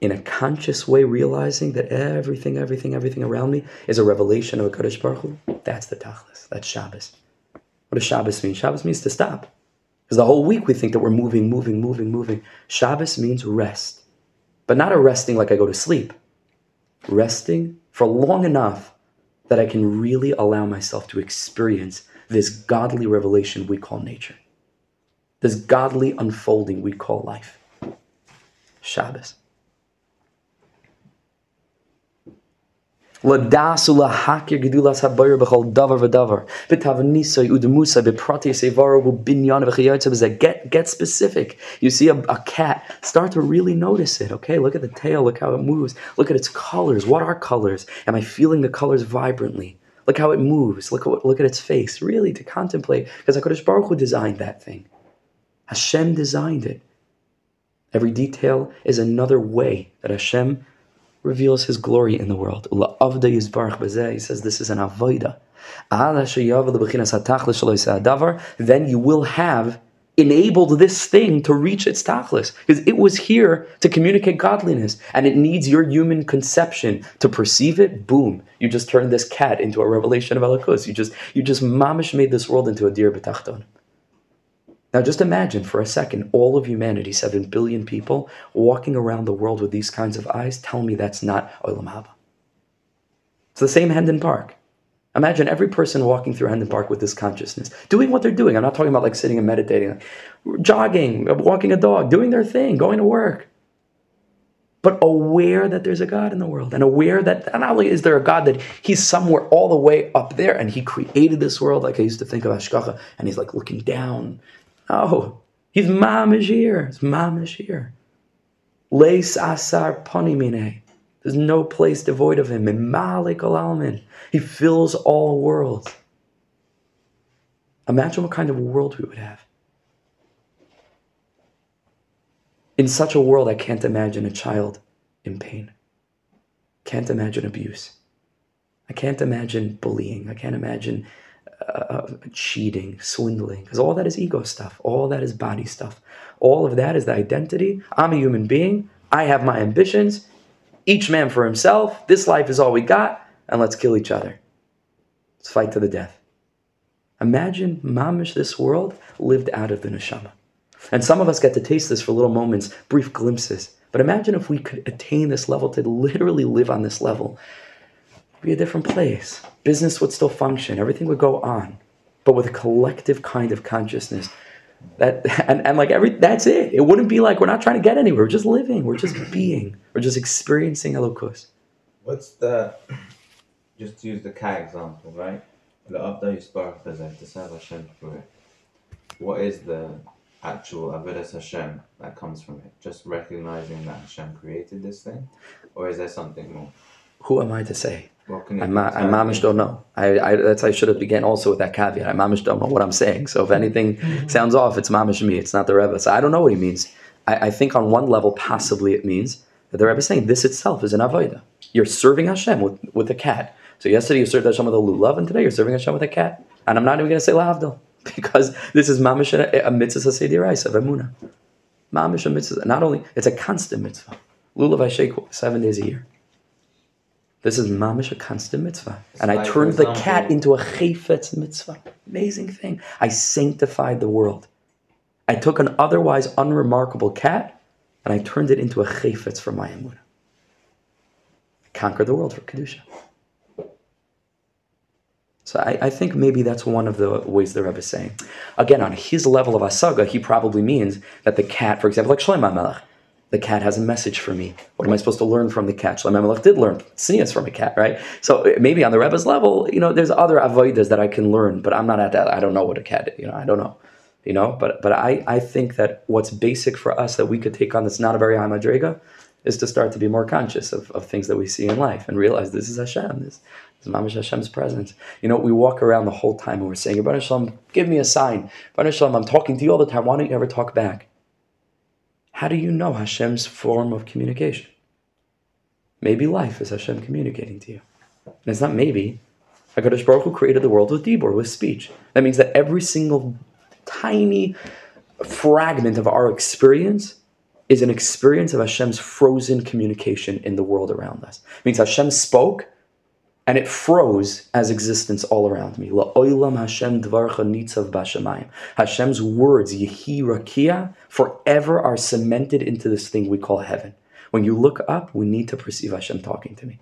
In a conscious way, realizing that everything, everything, everything around me is a revelation of a Kaddish Baruch Hu. That's the Tachlis. That's Shabbos. What does Shabbos mean? Shabbos means to stop. Because the whole week we think that we're moving, moving, moving, moving. Shabbos means rest. But not a resting like I go to sleep. Resting for long enough that I can really allow myself to experience this godly revelation we call nature, this godly unfolding we call life. Shabbos. Get get specific. You see a, a cat, start to really notice it. Okay, look at the tail. Look how it moves. Look at its colors. What are colors? Am I feeling the colors vibrantly? Look how it moves. Look at look at its face. Really to contemplate because Hakadosh Baruch Hu designed that thing. Hashem designed it. Every detail is another way that Hashem reveals His glory in the world. He says this is an avodah. Then you will have enabled this thing to reach its tachlis because it was here to communicate godliness and it needs your human conception to perceive it boom you just turned this cat into a revelation of Elokus. you just you just mamish made this world into a dir betachton now just imagine for a second all of humanity 7 billion people walking around the world with these kinds of eyes tell me that's not olam haba it's the same Hendon Park Imagine every person walking through Hendon Park with this consciousness, doing what they're doing. I'm not talking about like sitting and meditating, jogging, walking a dog, doing their thing, going to work. But aware that there's a God in the world and aware that not only is there a God, that He's somewhere all the way up there and He created this world, like I used to think of Ashkacha, and He's like looking down. Oh, He's Mamish here. He's Mamish here. Leis asar ponimine. There's no place devoid of him. In malikolalman he fills all worlds. Imagine what kind of world we would have. In such a world, I can't imagine a child in pain. Can't imagine abuse. I can't imagine bullying. I can't imagine uh, cheating, swindling, because all that is ego stuff. All that is body stuff. All of that is the identity. I'm a human being. I have my ambitions each man for himself. This life is all we got, and let's kill each other. Let's fight to the death. Imagine mamish this world lived out of the neshama. And some of us get to taste this for little moments, brief glimpses. But imagine if we could attain this level to literally live on this level. Be a different place. Business would still function, everything would go on, but with a collective kind of consciousness that and, and like every that's it. It wouldn't be like we're not trying to get anywhere. We're just living. We're just being. We're just experiencing Elokus. What's the just to use the cat example, right? The Abda Yisbarach to serve Hashem through it. What is the actual Avodas Hashem that comes from it? Just recognizing that Hashem created this thing? Or is there something more? Who am I to say? I, ma- I mamish don't know. I, I that's I should have began also with that caveat. I mamish don't know what I'm saying. So if anything sounds off, it's mamish me. It's not the Rebbe. So I don't know what he means. I, I think on one level, possibly it means that the Rebbe is saying this itself is an avodah. You're serving Hashem with, with a cat. So yesterday you served Hashem with a lulav, and today you're serving Hashem with a cat. And I'm not even going to say lahavdil because this is mamish a, eh, a mitzvah sedirais of emuna. Mamish a mitzvah. Not only it's a constant mitzvah. Lulav I shake seven days a year. This is mamish a constant mitzvah. And I turned the cat into a chayfetz mitzvah. Amazing thing. I sanctified the world. I took an otherwise unremarkable cat and I turned it into a chayfetz for my emunah. I conquered the world for kedusha. So I, I think maybe that's one of the ways the Rebbe is saying. Again, on his level of asaga, he probably means that the cat, for example, like Shlomo Melech, the cat has a message for me. What am I supposed to learn from the cat? Shlomo Melech did learn sneas from a cat, right? So maybe on the Rebbe's level, you know, there's other avodas that I can learn, but I'm not at that. I don't know what a cat, you know, I don't know, you know. But but I I think that what's basic for us that we could take on that's not a very high madrega is to start to be more conscious of, of things that we see in life and realize this is Hashem. This, this is Mamash Hashem's presence. You know, we walk around the whole time and we're saying, Shalom, give me a sign. Shalom, I'm talking to you all the time. Why don't you ever talk back? How do you know Hashem's form of communication? Maybe life is Hashem communicating to you. And it's not maybe. HaKadosh Baruch Hu created the world with dibur, with speech. That means that every single tiny fragment of our experience is an experience of Hashem's frozen communication in the world around us. It means Hashem spoke and it froze as existence all around me. La'olam Hashem dvarcha nitzav. Hashem's words, yehi rakia, forever are cemented into this thing we call heaven. When you look up, we need to perceive Hashem talking to me.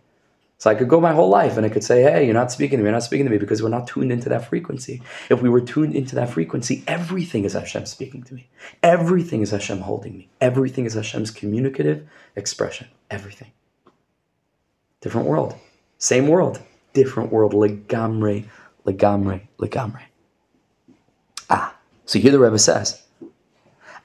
So I could go my whole life and I could say, hey, you're not speaking to me, you're not speaking to me because we're not tuned into that frequency. If we were tuned into that frequency, everything is Hashem speaking to me. Everything is Hashem holding me. Everything is Hashem's communicative expression. Everything. Different world. Same world, different world. Legamre, legamre, legamre. Ah, so here the Rebbe says.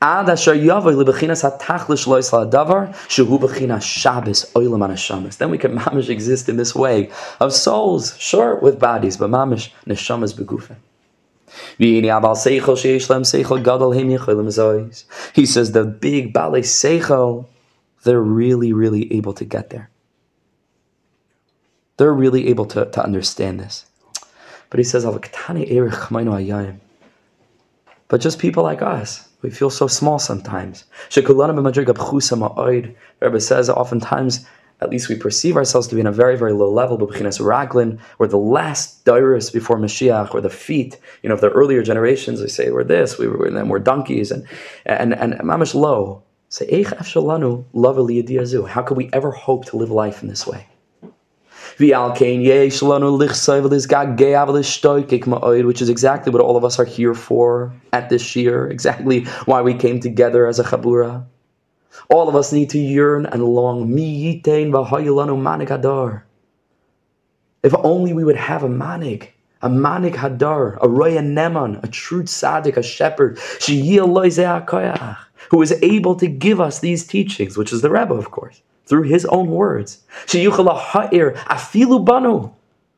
Ad asher yavoi lebechinas hatachlish lois la'davar shehu bechinas Shabbos oilam anashamas. Then we can mamish exist in this way of souls, sure, with bodies, but mamish neshamas begufen. He says the big Bale Seichel, they're really, really able to get there. They're really able to, to understand this. But he says, but just people like us, we feel so small sometimes. Rebbe says oftentimes at least we perceive ourselves to be in a very, very low level, or the last dirus before Mashiach, or the feet, you know, of the earlier generations, they say we're this, we were, and then we're donkeys, and and and mamish low. Say, how could we ever hope to live life in this way? Which is exactly what all of us are here for at this year, exactly why we came together as a chabura. All of us need to yearn and long. If only we would have a manik, a manik hadar, a roya neman, a true tzaddik, a shepherd, who is able to give us these teachings, which is the Rebbe, of course, through his own words. Afilu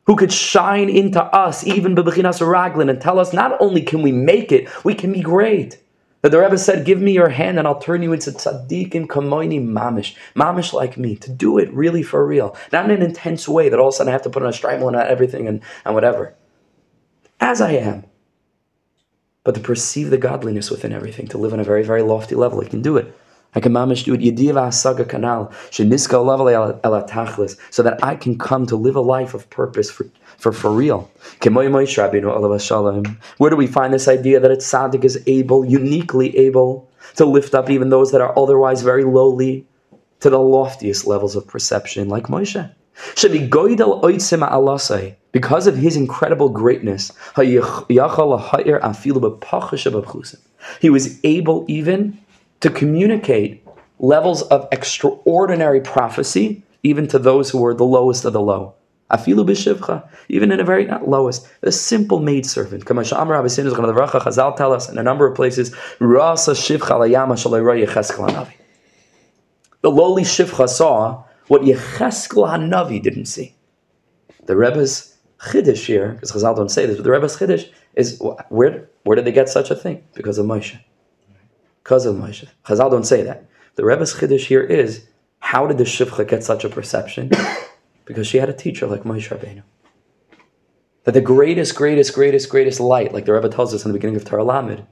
who could shine into us, even bebechinas raglin, and tell us not only can we make it, we can be great. That the Rebbe said, Give me your hand and I'll turn you into tzaddikim kamoini mamish. Mamish like me. To do it really for real. Not in an intense way that all of a sudden I have to put on a stripe and everything and, and whatever. As I am. But to perceive the godliness within everything, to live on a very, very lofty level, I can do it. I can mamish do it. Yediva asaga kanal. Sheniska level elatachlis. So that I can come to live a life of purpose for for, for real. Where do we find this idea that a tzaddik is able, uniquely able, to lift up even those that are otherwise very lowly to the loftiest levels of perception, like Moshe? Because of his incredible greatness, he was able even to communicate levels of extraordinary prophecy even to those who were the lowest of the low. Afilu b'shivcha, even in a very not lowest, a simple maidservant. Chazal tell us in a number of places, Rasa shivcha. The lowly shivcha saw what Yecheskel hanavi didn't see. The Rebbe's chiddush here, because Chazal don't say this, but the Rebbe's chiddush is where where did they get such a thing? Because of Moshe. Because of Moshe. Chazal don't say that. The Rebbe's chiddush here is how did the shivcha get such a perception? because she had a teacher like Moshe Rabbeinu. That the greatest, greatest, greatest, greatest light, like the Rebbe tells us in the beginning of Torah Lamed,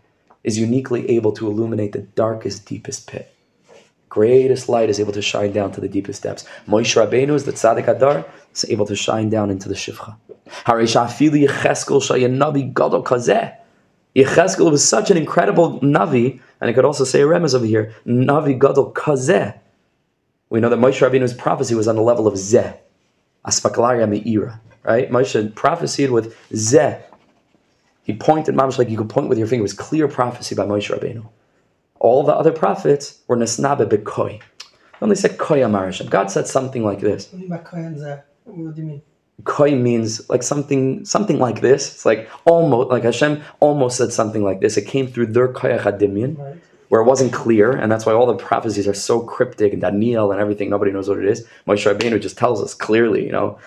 is uniquely able to illuminate the darkest, deepest pit. Greatest light is able to shine down to the deepest depths. Moshe Rabbeinu is the tzaddik adar, is able to shine down into the shivcha. Yecheskel was such an incredible navi, and I could also say a remez over here, navi gadol kazeh. We know that Moshe Rabbeinu's prophecy was on the level of zeh. Aspaklaria Me'ira, right? Moshe prophesied with Zeh. He pointed, mamish like you could point with your finger. It was clear prophecy by Moshe Rabbeinu. All the other prophets were Nesnabe Bekoi. Only said Koi Amarashim. God said something like this. What do you mean? Koi means like something, something like this. It's like almost, like Hashem almost said something like this. It came through their Koyach. Right where it wasn't clear, and that's why all the prophecies are so cryptic and Daniel and everything. Nobody knows what it is. Moshe Rabbeinu just tells us clearly, you know,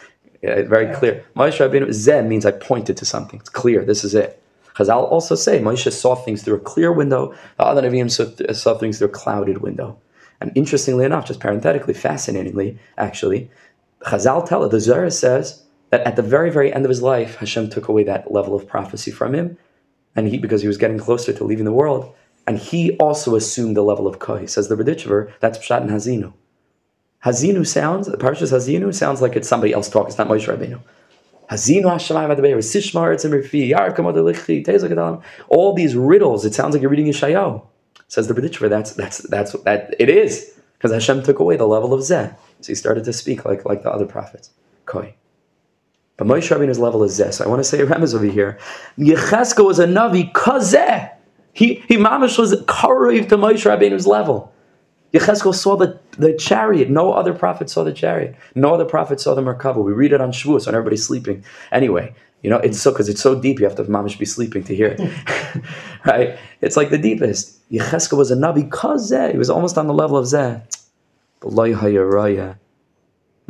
very clear. Moshe Rabbeinu Zeh means I pointed to something. It's clear. This is it. Because I'll also say Moshe saw things through a clear window. The other Nevi'im saw, saw things through a clouded window. And interestingly enough, just parenthetically, fascinatingly, actually, Chazal tell it. The Zohar says that at the very, very end of his life, Hashem took away that level of prophecy from him, and he because he was getting closer to leaving the world, and he also assumed the level of Koi. Says the Berditchever, that's Pshat and Hazinu. Hazinu sounds, the Parshas Hazinu sounds like it's somebody else talking, it's not Moshe Rabbeinu. Hazinu Hashemayim Adabeir, Sishmar, Etzim Rifi, Yarkam Adalichi, Tezak All these riddles, it sounds like you're reading Yeshayahu. Says the Berditchever, that's, that's, that's, that, it is. Because Hashem took away the level of Zeh. So he started to speak like, like the other prophets. Koi. But Moshe Rabbeinu's level is. So I want to say a remez over here. Yecheskel was a Navi, Kazeh. He he mamish was karev to Moshe Rabbeinu's level. Yecheskel saw the the chariot. No other prophet saw the chariot. No other prophet saw the Merkava. We read it on Shavuos when everybody's sleeping. Anyway, you know, it's so because it's so deep. You have to mamish be sleeping to hear it, right? It's like the deepest. Yecheskel was a navi because he was almost on the level of Zeh. But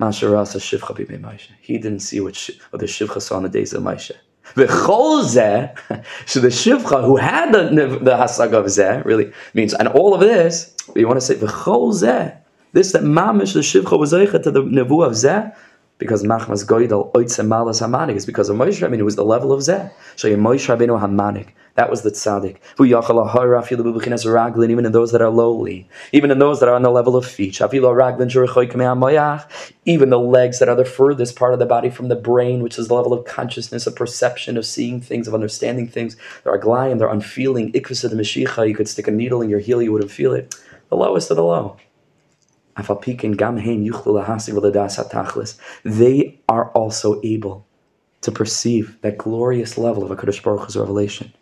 masharasa shivcha. He didn't see what, what the shivcha saw in the days of Moshe. V'chol zeh, so the shivcha who had the the hasag of zeh really means, and all of this, you want to say v'chol zeh, this that mamish the shivcha was to the nevu of zeh, because machmas goydel oitze malas hamanik is because of Moshe Rabbeinu was the level of zeh. So Moshe Rabbeinu hamanik. That was the tzaddik. Who yachal afilu b'buchinas raglin, even in those that are lowly, even in those that are on the level of feet. Afilu raglin shurichoy kamei hamayach. Even the legs that are the furthest part of the body from the brain, which is the level of consciousness, of perception, of seeing things, of understanding things. They're aglayim, they're unfeeling. Ikvasa the Mashiach, you could stick a needle in your heel, you wouldn't feel it. The lowest of the low. They are also able to perceive that glorious level of a Kadosh Baruch Hu's revelation.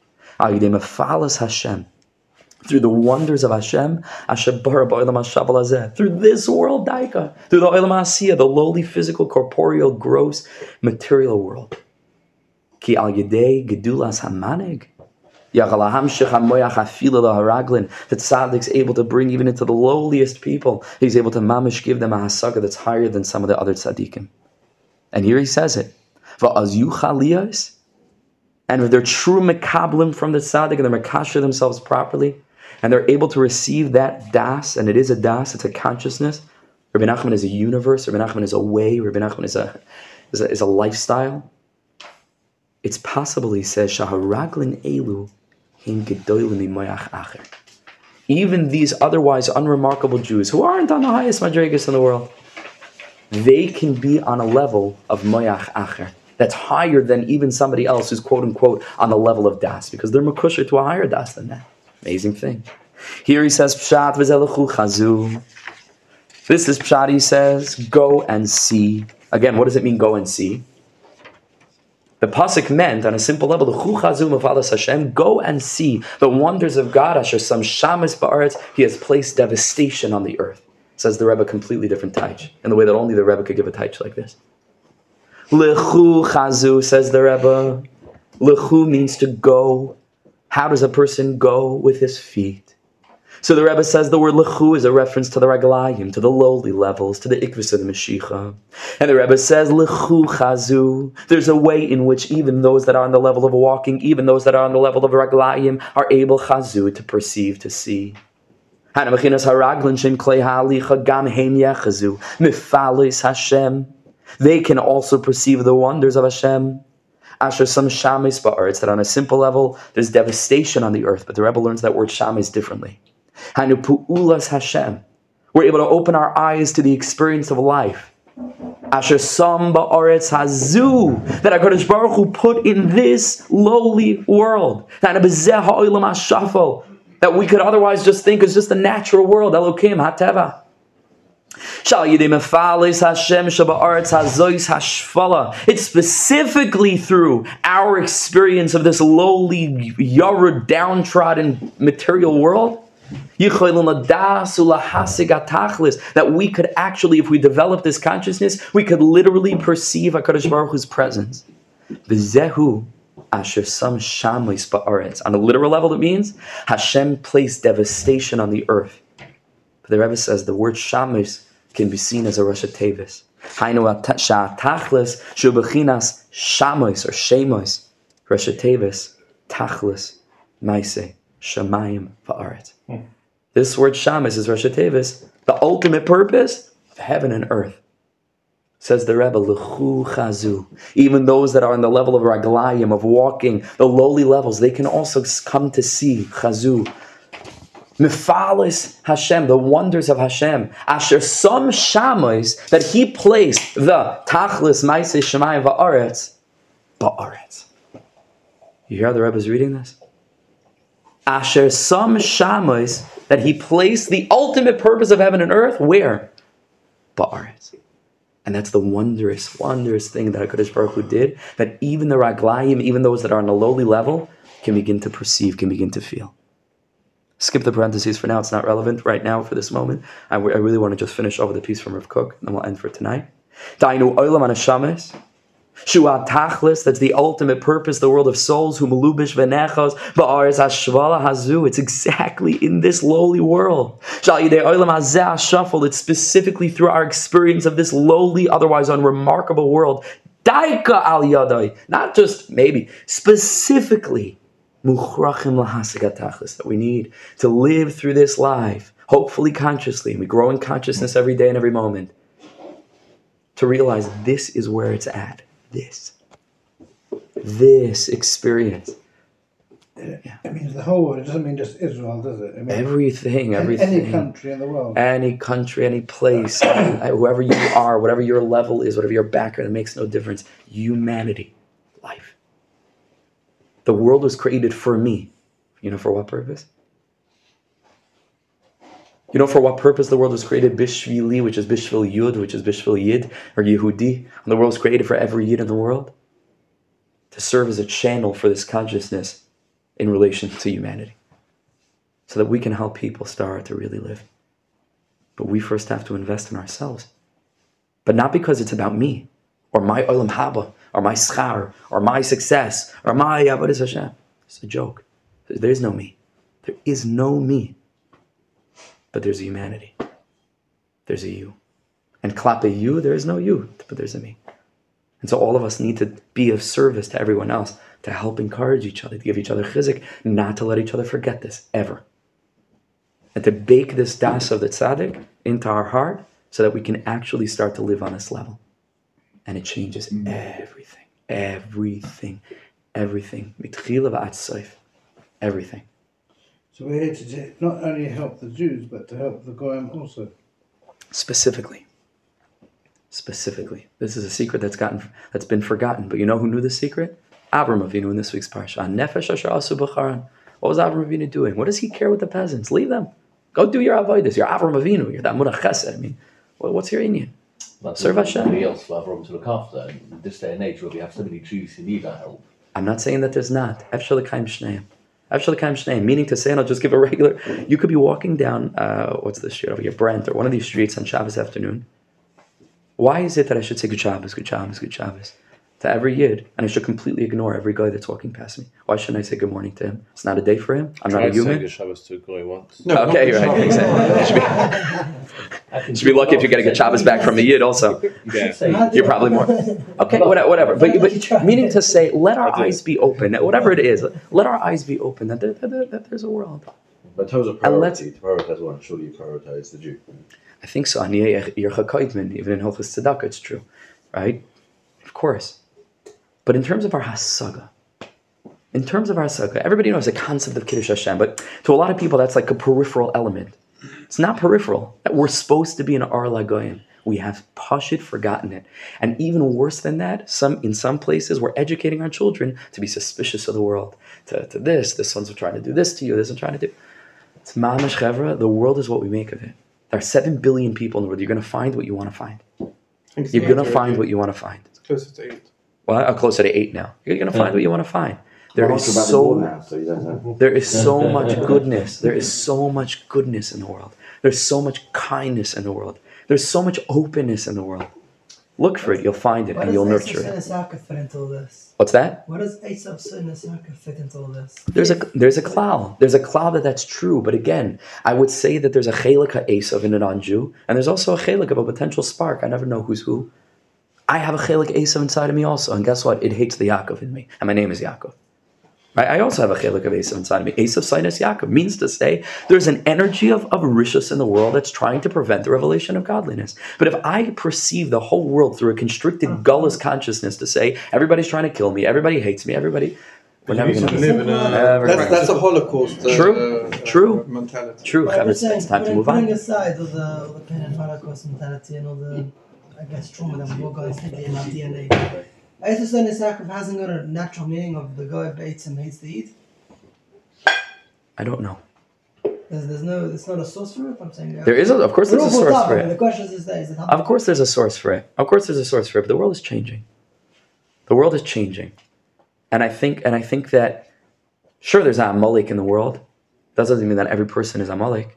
Through the wonders of Hashem, through this world, Daika, through the Olam Asiyah, the lowly, physical, corporeal, gross, material world. Laharaglin. The tzaddik's able to bring even into the lowliest people. He's able to mamish give them a hasaga that's higher than some of the other tzaddikim. And here he says it. And if they're true mekablim from the tzaddik and they're makasha themselves properly, and they're able to receive that das, and it is a das, it's a consciousness. Rabbi Nachman is a universe. Rabbi Nachman is a way. Rabbi Nachman is a, is a, is a lifestyle. It's possible, he says, Shaharaglin Elu Even these otherwise unremarkable Jews who aren't on the highest madrigas in the world, they can be on a level of Moyach Acher that's higher than even somebody else who's quote unquote on the level of Das because they're Makusher to a higher Das than that. Amazing thing. Here he says, Pshat chazu. This is Pshat, he says, go and see. Again, what does it mean, go and see? The pasuk meant on a simple level, the Hashem, go and see the wonders of God. Asher some shamas ba'aretz, He has placed devastation on the earth. Says the Rebbe, completely different taich, in the way that only the Rebbe could give a taich like this. Lechu chazu, says the Rebbe. Lechu means to go. How does a person go with his feet? So the Rebbe says the word lechu is a reference to the raglayim, to the lowly levels, to the ikvis of the Mashiach. And the Rebbe says lechu chazu. There's a way in which even those that are on the level of walking, even those that are on the level of raglayim, are able chazu to perceive, to see. They can also perceive the wonders of Hashem. Asher some shamis ba'aretz, that on a simple level, there's devastation on the earth, but the Rebbe learns that word shamis differently. Hashem. We're able to open our eyes to the experience of life. Asher sam ba'aretz hazu, that HaKadosh Baruch Hu put in this lowly world. That we could otherwise just think is just a natural world, Elokim, Hateva. It's specifically through our experience of this lowly, yared, downtrodden material world that we could actually, if we develop this consciousness, we could literally perceive HaKadosh Baruch Hu's presence. V'zehu asher sam shamis ba'aretz. On a literal level, it means Hashem placed devastation on the earth. But the Rebbe says the word shamis can be seen as a Rosh Tevis. Hainu tachlis shubachinas shamois or shemos. Rosh Tevis tachlis maise shamayim va'aretz. Hmm. This word shamis is Rosh Tevis, the ultimate purpose of heaven and earth. Says the Rebbe, L'chu chazu. Even those that are on the level of raglayim, of walking, the lowly levels, they can also come to see chazu, Mifalis Hashem, the wonders of Hashem. Asher some shamois that he placed the tachlis maise shemayim va'aretz ba'aretz. You hear how the Rebbe is reading this? Asher some shamois that he placed the ultimate purpose of heaven and earth where? Ba'aretz. And that's the wondrous, wondrous thing that HaKadosh Baruch Hu did, that even the raglayim, even those that are on a lowly level, can begin to perceive, can begin to feel. Skip the parentheses for now. It's not relevant right now for this moment. I, really want to just finish over the piece from Rav Kook, and then we'll end for tonight. Dainu oilam anashames. Shua tachlis, that's the ultimate purpose, the world of souls, who malubish venechos, ba'aris hashvala hazu. It's exactly in this lowly world. Shal yidei. It's specifically through our experience of this lowly, otherwise unremarkable world. Daika al yadai. Not just maybe, specifically Muchrachim lahasagat tachlis, that we need to live through this life, hopefully consciously, and we grow in consciousness every day and every moment, to realize this is where it's at. This. This experience. It means the whole world. It doesn't mean just Israel, does it? it means Everything, everything. Any country in the world. any country, any place, uh, whoever you are, whatever your level is, whatever your background, it makes no difference. Humanity, life. The world was created for me. You know for what purpose? You know for what purpose the world was created? Bishvili, which is Bishvil Yud, which is Bishvil Yid, or Yehudi. And the world was created for every Yid in the world. To serve as a channel for this consciousness in relation to humanity. So that we can help people start to really live. But we first have to invest in ourselves. But not because it's about me, or my olam haba, or my schar, or my success, or my uh, avodas Hashem. It's a joke. There is no me. There is no me. But there's a humanity. There's a you. And klape you, there is no you, but there's a me. And so all of us need to be of service to everyone else, to help encourage each other, to give each other chizik, not to let each other forget this, ever and to bake this das of the tzaddik into our heart so that we can actually start to live on this level. And it changes mm. everything, everything, everything. V'at. Everything. So we're here to not only help the Jews, but to help the Goyim also. Specifically. Specifically. This is a secret that's gotten that's been forgotten. But you know who knew the secret? Avram Avinu in this week's parsha. Nefesh asher asu b'charan. What was Avram Avinu doing? What does he care with the peasants? Leave them. Go do your avodas. You're Avram Avinu. You're that munach chesed. I mean, what- what's your Indian? But Serve Hashem. Somebody else to have room to look after. In this day and age where we have so many Jews who need our help. I'm not saying that there's not. Efshel l'kaim shneim. Meaning to say, and I'll just give a regular. You could be walking down, uh, what's this street over here, Brent, or one of these streets on Shabbos afternoon. Why is it that I should say good Shabbos, good Shabbos, good Shabbos to every yid, and I should completely ignore every guy that's walking past me? Why shouldn't I say good morning to him? It's not a day for him. I'm not a Tried to say human. good Shabbos to Goy once. No, Okay, not right, Shabbos. exactly. You should I can be, should be lucky if you get a good Shabbos back from a yid also. yeah. you're probably more. Okay, whatever. whatever. But, but meaning to say, let our eyes be open. Whatever it is, let our eyes be open. That, there, that, that there's a world. But in terms of And priority, to prioritize one, surely you prioritize the Jew. I think so. Aniyeh Yircha Kaitman, even in Hilchas Tzedakah, it's true, right? Of course. But in terms of our hasaga, in terms of our hasaga, everybody knows the concept of Kiddush Hashem, but to a lot of people, that's like a peripheral element. It's not peripheral. We're supposed to be an Ar Lagoyim. We have pashit forgotten it. And even worse than that, some in some places we're educating our children to be suspicious of the world. To, to this, this one's trying to do this to you, this one's trying to do. It's mamash chevra, the world is what we make of it. There are seven billion people in the world. You're gonna find what you want to find. I think it's You're gonna find what you want to find. It's closer to eight. Well, I'm closer to eight now. You're gonna find what you want to find. There I'm is also about more so now, so you don't know. there is so much goodness. There is so much goodness in the world. There's so much kindness in the world. There's so much openness in the world. Look for it, you'll find it, What and you'll Esav nurture Sin it. Isaka fit into all this? What's that? What does Esav Sin Isaka fit into all this? There's a there's a cloud. There's a cloud that that's true. But again, I would say that there's a chelik ha'esav in a non-Jew, and there's also a chelik of a potential spark. I never know who's who. I have a chelik esav inside of me also, and guess what? It hates the Yaakov in me, and my name is Yaakov. Right? I also have a chelik of esav inside of me. Esav sinus Yaakov means to say there's an energy of, of rishus in the world that's trying to prevent the revelation of godliness. But if I perceive the whole world through a constricted gullus consciousness to say everybody's trying to kill me, everybody hates me, everybody, we're never going to live in a, Never that's, that's a Holocaust uh, True, uh, true. mentality. True, But saying, it's time to putting- move Putting on. aside all the, the pain and Holocaust mentality and all the, I guess, trauma that all got instinctively in our DNA. Esav Sin Isaka hasn't got a natural meaning of the guy hates and hates to eat. I don't know. There's, there's no, it's not a source for it. I'm saying. There is, a, of course, there's a source for and The it. question is, there, is it Of course, there's a source for it. Of course, there's a source for it. But the world is changing. The world is changing, and I think, and I think that, sure, there's not a Amalek in the world, That doesn't mean that every person is Amalek.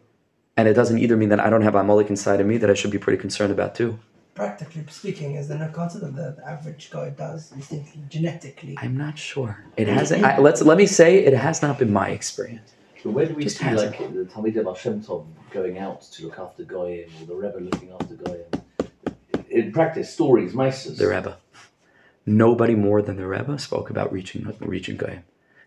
And it doesn't either mean that I don't have Amalek inside of me that I should be pretty concerned about too. Practically speaking, is there no concept of the, the average guy does instinctively, genetically? I'm not sure. It hasn't. I, let's let me say it has not been my experience. But where do we Just see hasn't. like the Talmud of Hashem Tov going out to look after Goyim or the Rebbe looking after Goyim? In practice, stories, mices. The Rebbe. Nobody more than the Rebbe spoke about reaching reaching Goyim,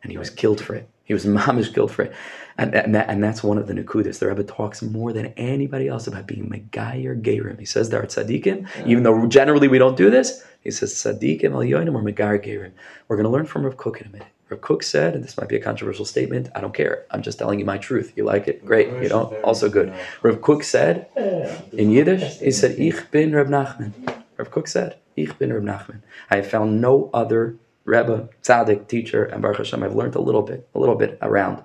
and he was killed for it. He was mamish killed for it, and and, that, and that's one of the nekudas. The Rebbe talks more than anybody else about being megayer gerim. He says there are tzaddikim, even though generally we don't do this. He says tzaddikim al yoinim or megayer gerim. We're going to learn from Rav Kook in a minute. Rav Kook said, and this might be a controversial statement. I don't care. I'm just telling you my truth. You like it, great. You don't, also good. Rav Kook said in Yiddish, he said, "Ich bin Reb Nachman." Rav Kook said, "Ich bin Reb Nachman." I have found no other Rebbe, tzaddik, teacher, and Baruch Hashem. I've learned a little bit, a little bit around,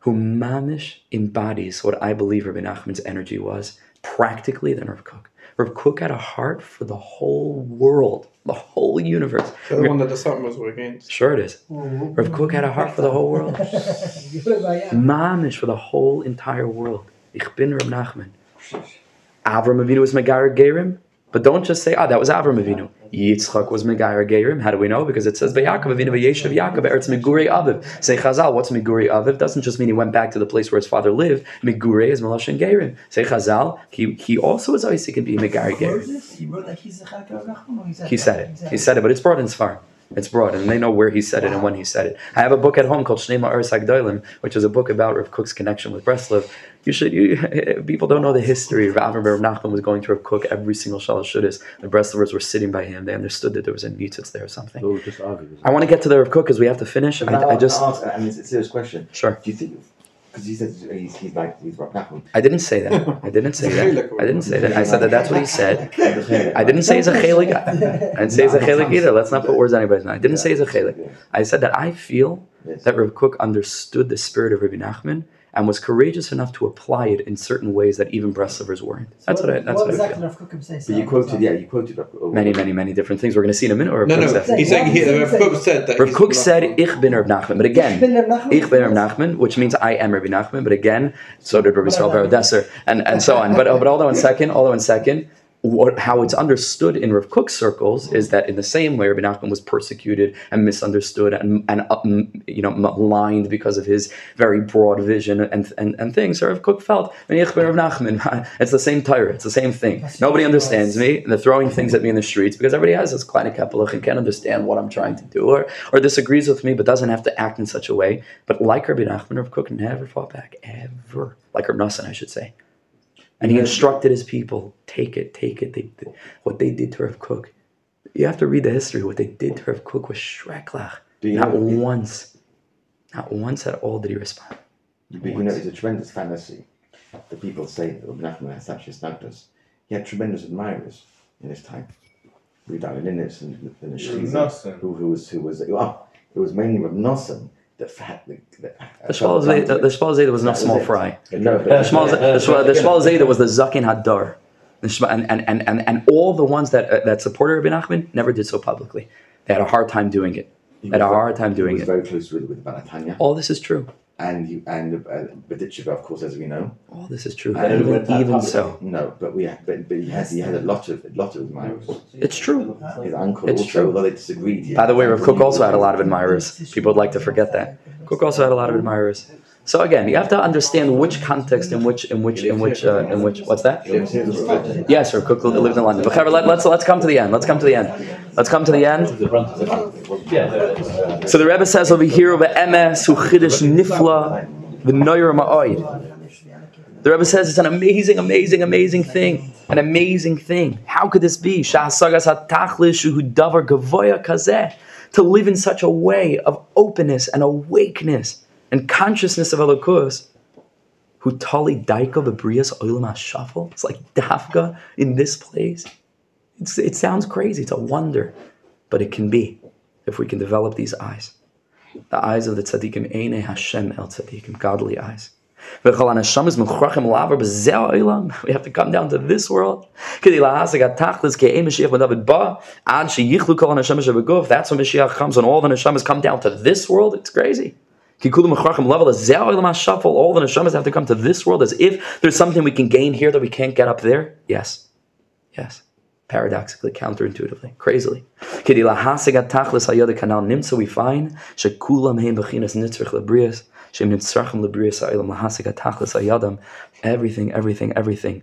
who mamish embodies what I believe Rabbi Nachman's energy was practically than Rav Kook. Rav Kook had a heart for the whole world, the whole universe. So the one that the Satmars were against. Sure, it is. Rav Kook had a heart for the whole world. Mamish for the whole entire world. Ich bin Rab Nachman. Avram Avinu was Megayer Gerim, but don't just say, ah, that was Avram Avinu. Yitzchak was Megayer Gerim. How do we know? Because it says, Yaakov Avinu v'Yeshav Yaakov Eretz Meguri Aviv. Say Chazal, what's Meguri Aviv? Doesn't just mean he went back to the place where his father lived. Meguri is Melashon Gerim. Say Chazal, he, he also was Isaac can be Wrote Gerim. He wrote that he's a Chaka or Nachman, or he said it. He said it, but it's brought in Sfar. It's broad, and they know where he said it and when he said it. I have a book at home called Shnei Ma'aris Hagdolim, which is a book about Rav Kook's connection with Breslov. You should. You, people don't know the history. Rav Rav Nachman was going to Rav Kook every single Shalosh Shuddis. The Breslovers were sitting by him. They understood that there was a nitzitz there or something. Oh, just argue. I want to get to the Rav Kook because we have to finish. Can I, I just. ask, I mean, it's a serious question. Sure. Do you think, because he says he's, he's like, he's Rob Nachman. I didn't say that. I didn't say that. I didn't say that. I said that that's what he said. I didn't say he's a chelik. I didn't say he's a chelik either. Let's not put words in anybody's mouth. I didn't say he's a chelik. I said that I feel Yes. that Rav Kook understood the spirit of Rabbi Nachman and was courageous enough to apply it in certain ways that even Breslovers weren't. That's what I. That's what I exactly feel. Rav Kook say? But you quoted, yeah, you quoted. uh, Many, many, many different things. We're going to see in a minute. Or No, Rav no, Kook said. he's saying here Rav Kook said that. Rav he's Kook said, "Ich bin Rav Nachman," but again, Ich bin Rav Nachman, which means I am Rabbi Nachman, but again, so did Rabbi Yisrael Whatever. Ber Odesser, and, and so on. But, but hold on one second, hold on one second. What, how it's understood in Rav Kook circles is that in the same way Rabbi Nachman was persecuted and misunderstood and, and uh, you know maligned because of his very broad vision and, and, and things, so Rav Kook felt, "Ich bin Rav Nachman. It's the same Torah, it's the same thing. Nobody understands me, and they're throwing things at me in the streets because everybody has this kleine kapelach and can't understand what I'm trying to do or, or disagrees with me but doesn't have to act in such a way. But like Rabbi Nachman, Rav Kook never fought back, ever. Like Rav Nosson, I should say. And he instructed his people, take it, take it. They, they- what they did to Rav Kook. You have to read the history. What they did to Rav Kook was shreklach. Do you Not know- once, not once at all did he respond. But you know, it's a tremendous fantasy. The people say that Reb Nachman had such a status. He had tremendous admirers in his time. Rudal Linus and, and Reb Shliza, who, who was who was well, it was mainly Reb Nosson the the, The Shmuel Zayda- the, Shmuel Zayda was not small fry. No, The Shmuel, the Shmuel, the Shmuel Zayda was the Zakin Hadar. And, and, and, and, and all the ones that, uh, that supported Rabbi Nachman never did so publicly. They had a hard time doing it. he They had a hard time doing it. very close with with Baal HaTanya, All this is true. And you and uh, Bedicheva, of course, as we know. All this is true. And Even, even so. No, but we but, but he had he had a lot of a lot of admirers. It's true. His uncle It's also, true. although they disagreed. By the way, his Rav uncle Kook also had a lot of admirers. People would like to forget that. Kook also had a lot of admirers. So again, you have to understand which context, in which, in which, in which, uh, in which. What's that? Yes, Rav Kook lived in London. But let, let's let's come to the end. Let's come to the end. Let's come to the end. The the So the Rebbe says over here over MS who chiddush nifla v'noyer ma'oid. The Rebbe says it's an amazing, amazing, amazing thing. An amazing thing. How could this be? To live in such a way of openness and awakeness and consciousness of Elokus. Who tali daika b'brias oilam hashafel. It's like dafka in this place. It's, it sounds crazy. It's a wonder, but it can be if we can develop these eyes. The eyes of the tzaddikim, Eine Hashem el tzaddikim, godly eyes. We have to come down to this world. That's when Mashiach comes, when all the neshamas come down to this world. It's crazy. Kikulam Achrachim level is Zeh Olam HaShafal. All the neshamas have to come to this world as if there's something we can gain here that we can't get up there. Yes, yes. Paradoxically, counterintuitively, crazily. Nimtza. We find. Everything, everything, everything.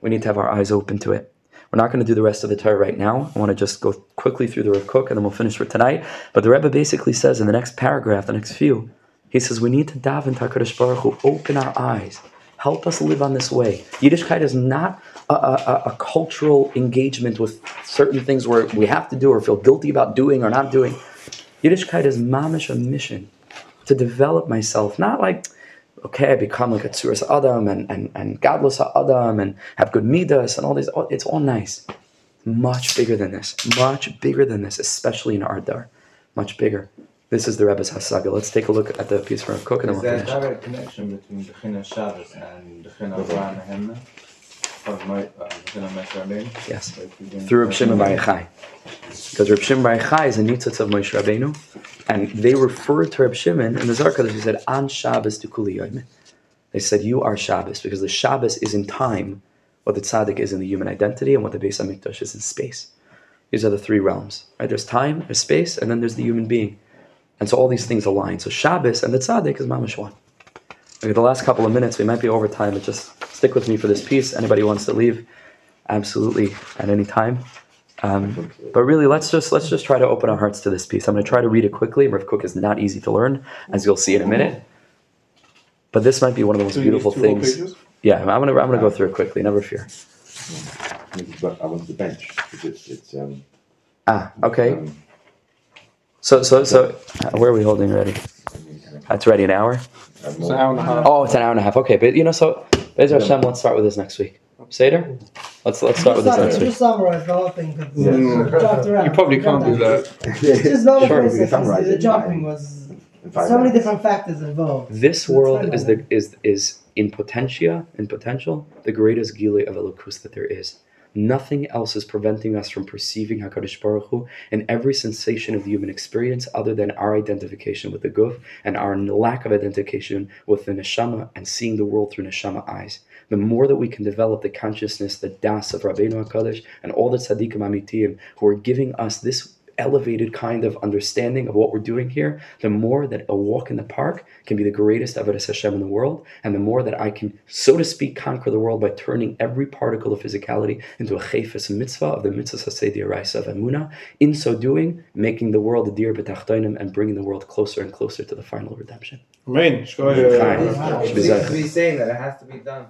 We need to have our eyes open to it. We're not going to do the rest of the Torah right now. I want to just go quickly through the Rav Kook and then we'll finish for tonight. But the Rebbe basically says in the next paragraph, the next few, he says we need to daven to Takarish Baruch Hu, open our eyes, help us live on this way. Yiddishkeit is not a, a, a cultural engagement with certain things where we have to do or feel guilty about doing or not doing. Yiddishkeit is mamish a mission to develop myself, not like okay, I become like a tzuras adam and, and, and godless adam and have good midas and all these. Oh, it's all nice. Much bigger than this. Much bigger than this, especially in our dar. Much bigger. This is the Rebbe's Hasaga. Let's take a look at the piece from Rav Kook and then Is we'll there a direct connection between Bechina Shabbos and Bechina Avraham Nehemna? Of my uh, Bechina Moshe Rabbeinu? Yes. So if we do- Through Reb Shimon Bar Yochai. Because Reb Shimon Bar Yochai is a nitzitz of Moshe Rabbeinu, and they referred to Reb Shimon in the Zohar Kodesh. He said, "An Shabbos to Kuli Yom." They said, "You are Shabbos," because the Shabbos is in time, what the tzaddik is in the human identity, and what the Beis Hamikdash is in space. These are the three realms. Right? There's time, there's space, and then there's the human being. And so all these things align. So Shabbos and the tzaddik is mamash one. Okay, the last couple of minutes, we might be over time, but just stick with me for this piece. Anybody wants to leave, absolutely at any time. Um, but really, let's just let's just try to open our hearts to this piece. I'm going to try to read it quickly. Rav Kook is not easy to learn, as you'll see in a minute. But this might be one of the most So beautiful two things. pages? Yeah, I'm gonna I'm gonna go through it quickly. Never fear. I need I want the bench it's it's um. Ah, okay. um, So so so, uh, where are we holding ready? That's ready. An hour. It's an hour and a half. Oh, it's an hour and a half. Okay, but you know, so Bezer Hashem, let's start with this next week. Seder. Let's let's start with this Just, next just week. summarize the whole thing. 'cause Yeah. it's jumped around. You probably can't do that. Just not Sure, sure, we can summarize the it. jumping was in five so many minutes. different factors involved. This world is the is is in potentia in potential the greatest gile of Elokus that there is. Nothing else is preventing us from perceiving Hakadosh Baruch Hu in every sensation of the human experience, other than our identification with the guf and our lack of identification with the neshama and seeing the world through neshama eyes. The more that we can develop the consciousness, the das of Rabbeinu Hakadosh and all the tzaddikim amitim who are giving us this elevated kind of understanding of what we're doing here, the more that a walk in the park can be the greatest Avodah Hashem in the world, and the more that I can, so to speak, conquer the world by turning every particle of physicality into a chayfas mitzvah of the mitzvah saseh diaraisa of Emunah. In so doing, making the world a dirah betachtoinim and bringing the world closer and closer to the final redemption. Amen. Shkoyah. Chaim. To be- be saying that it has to be done.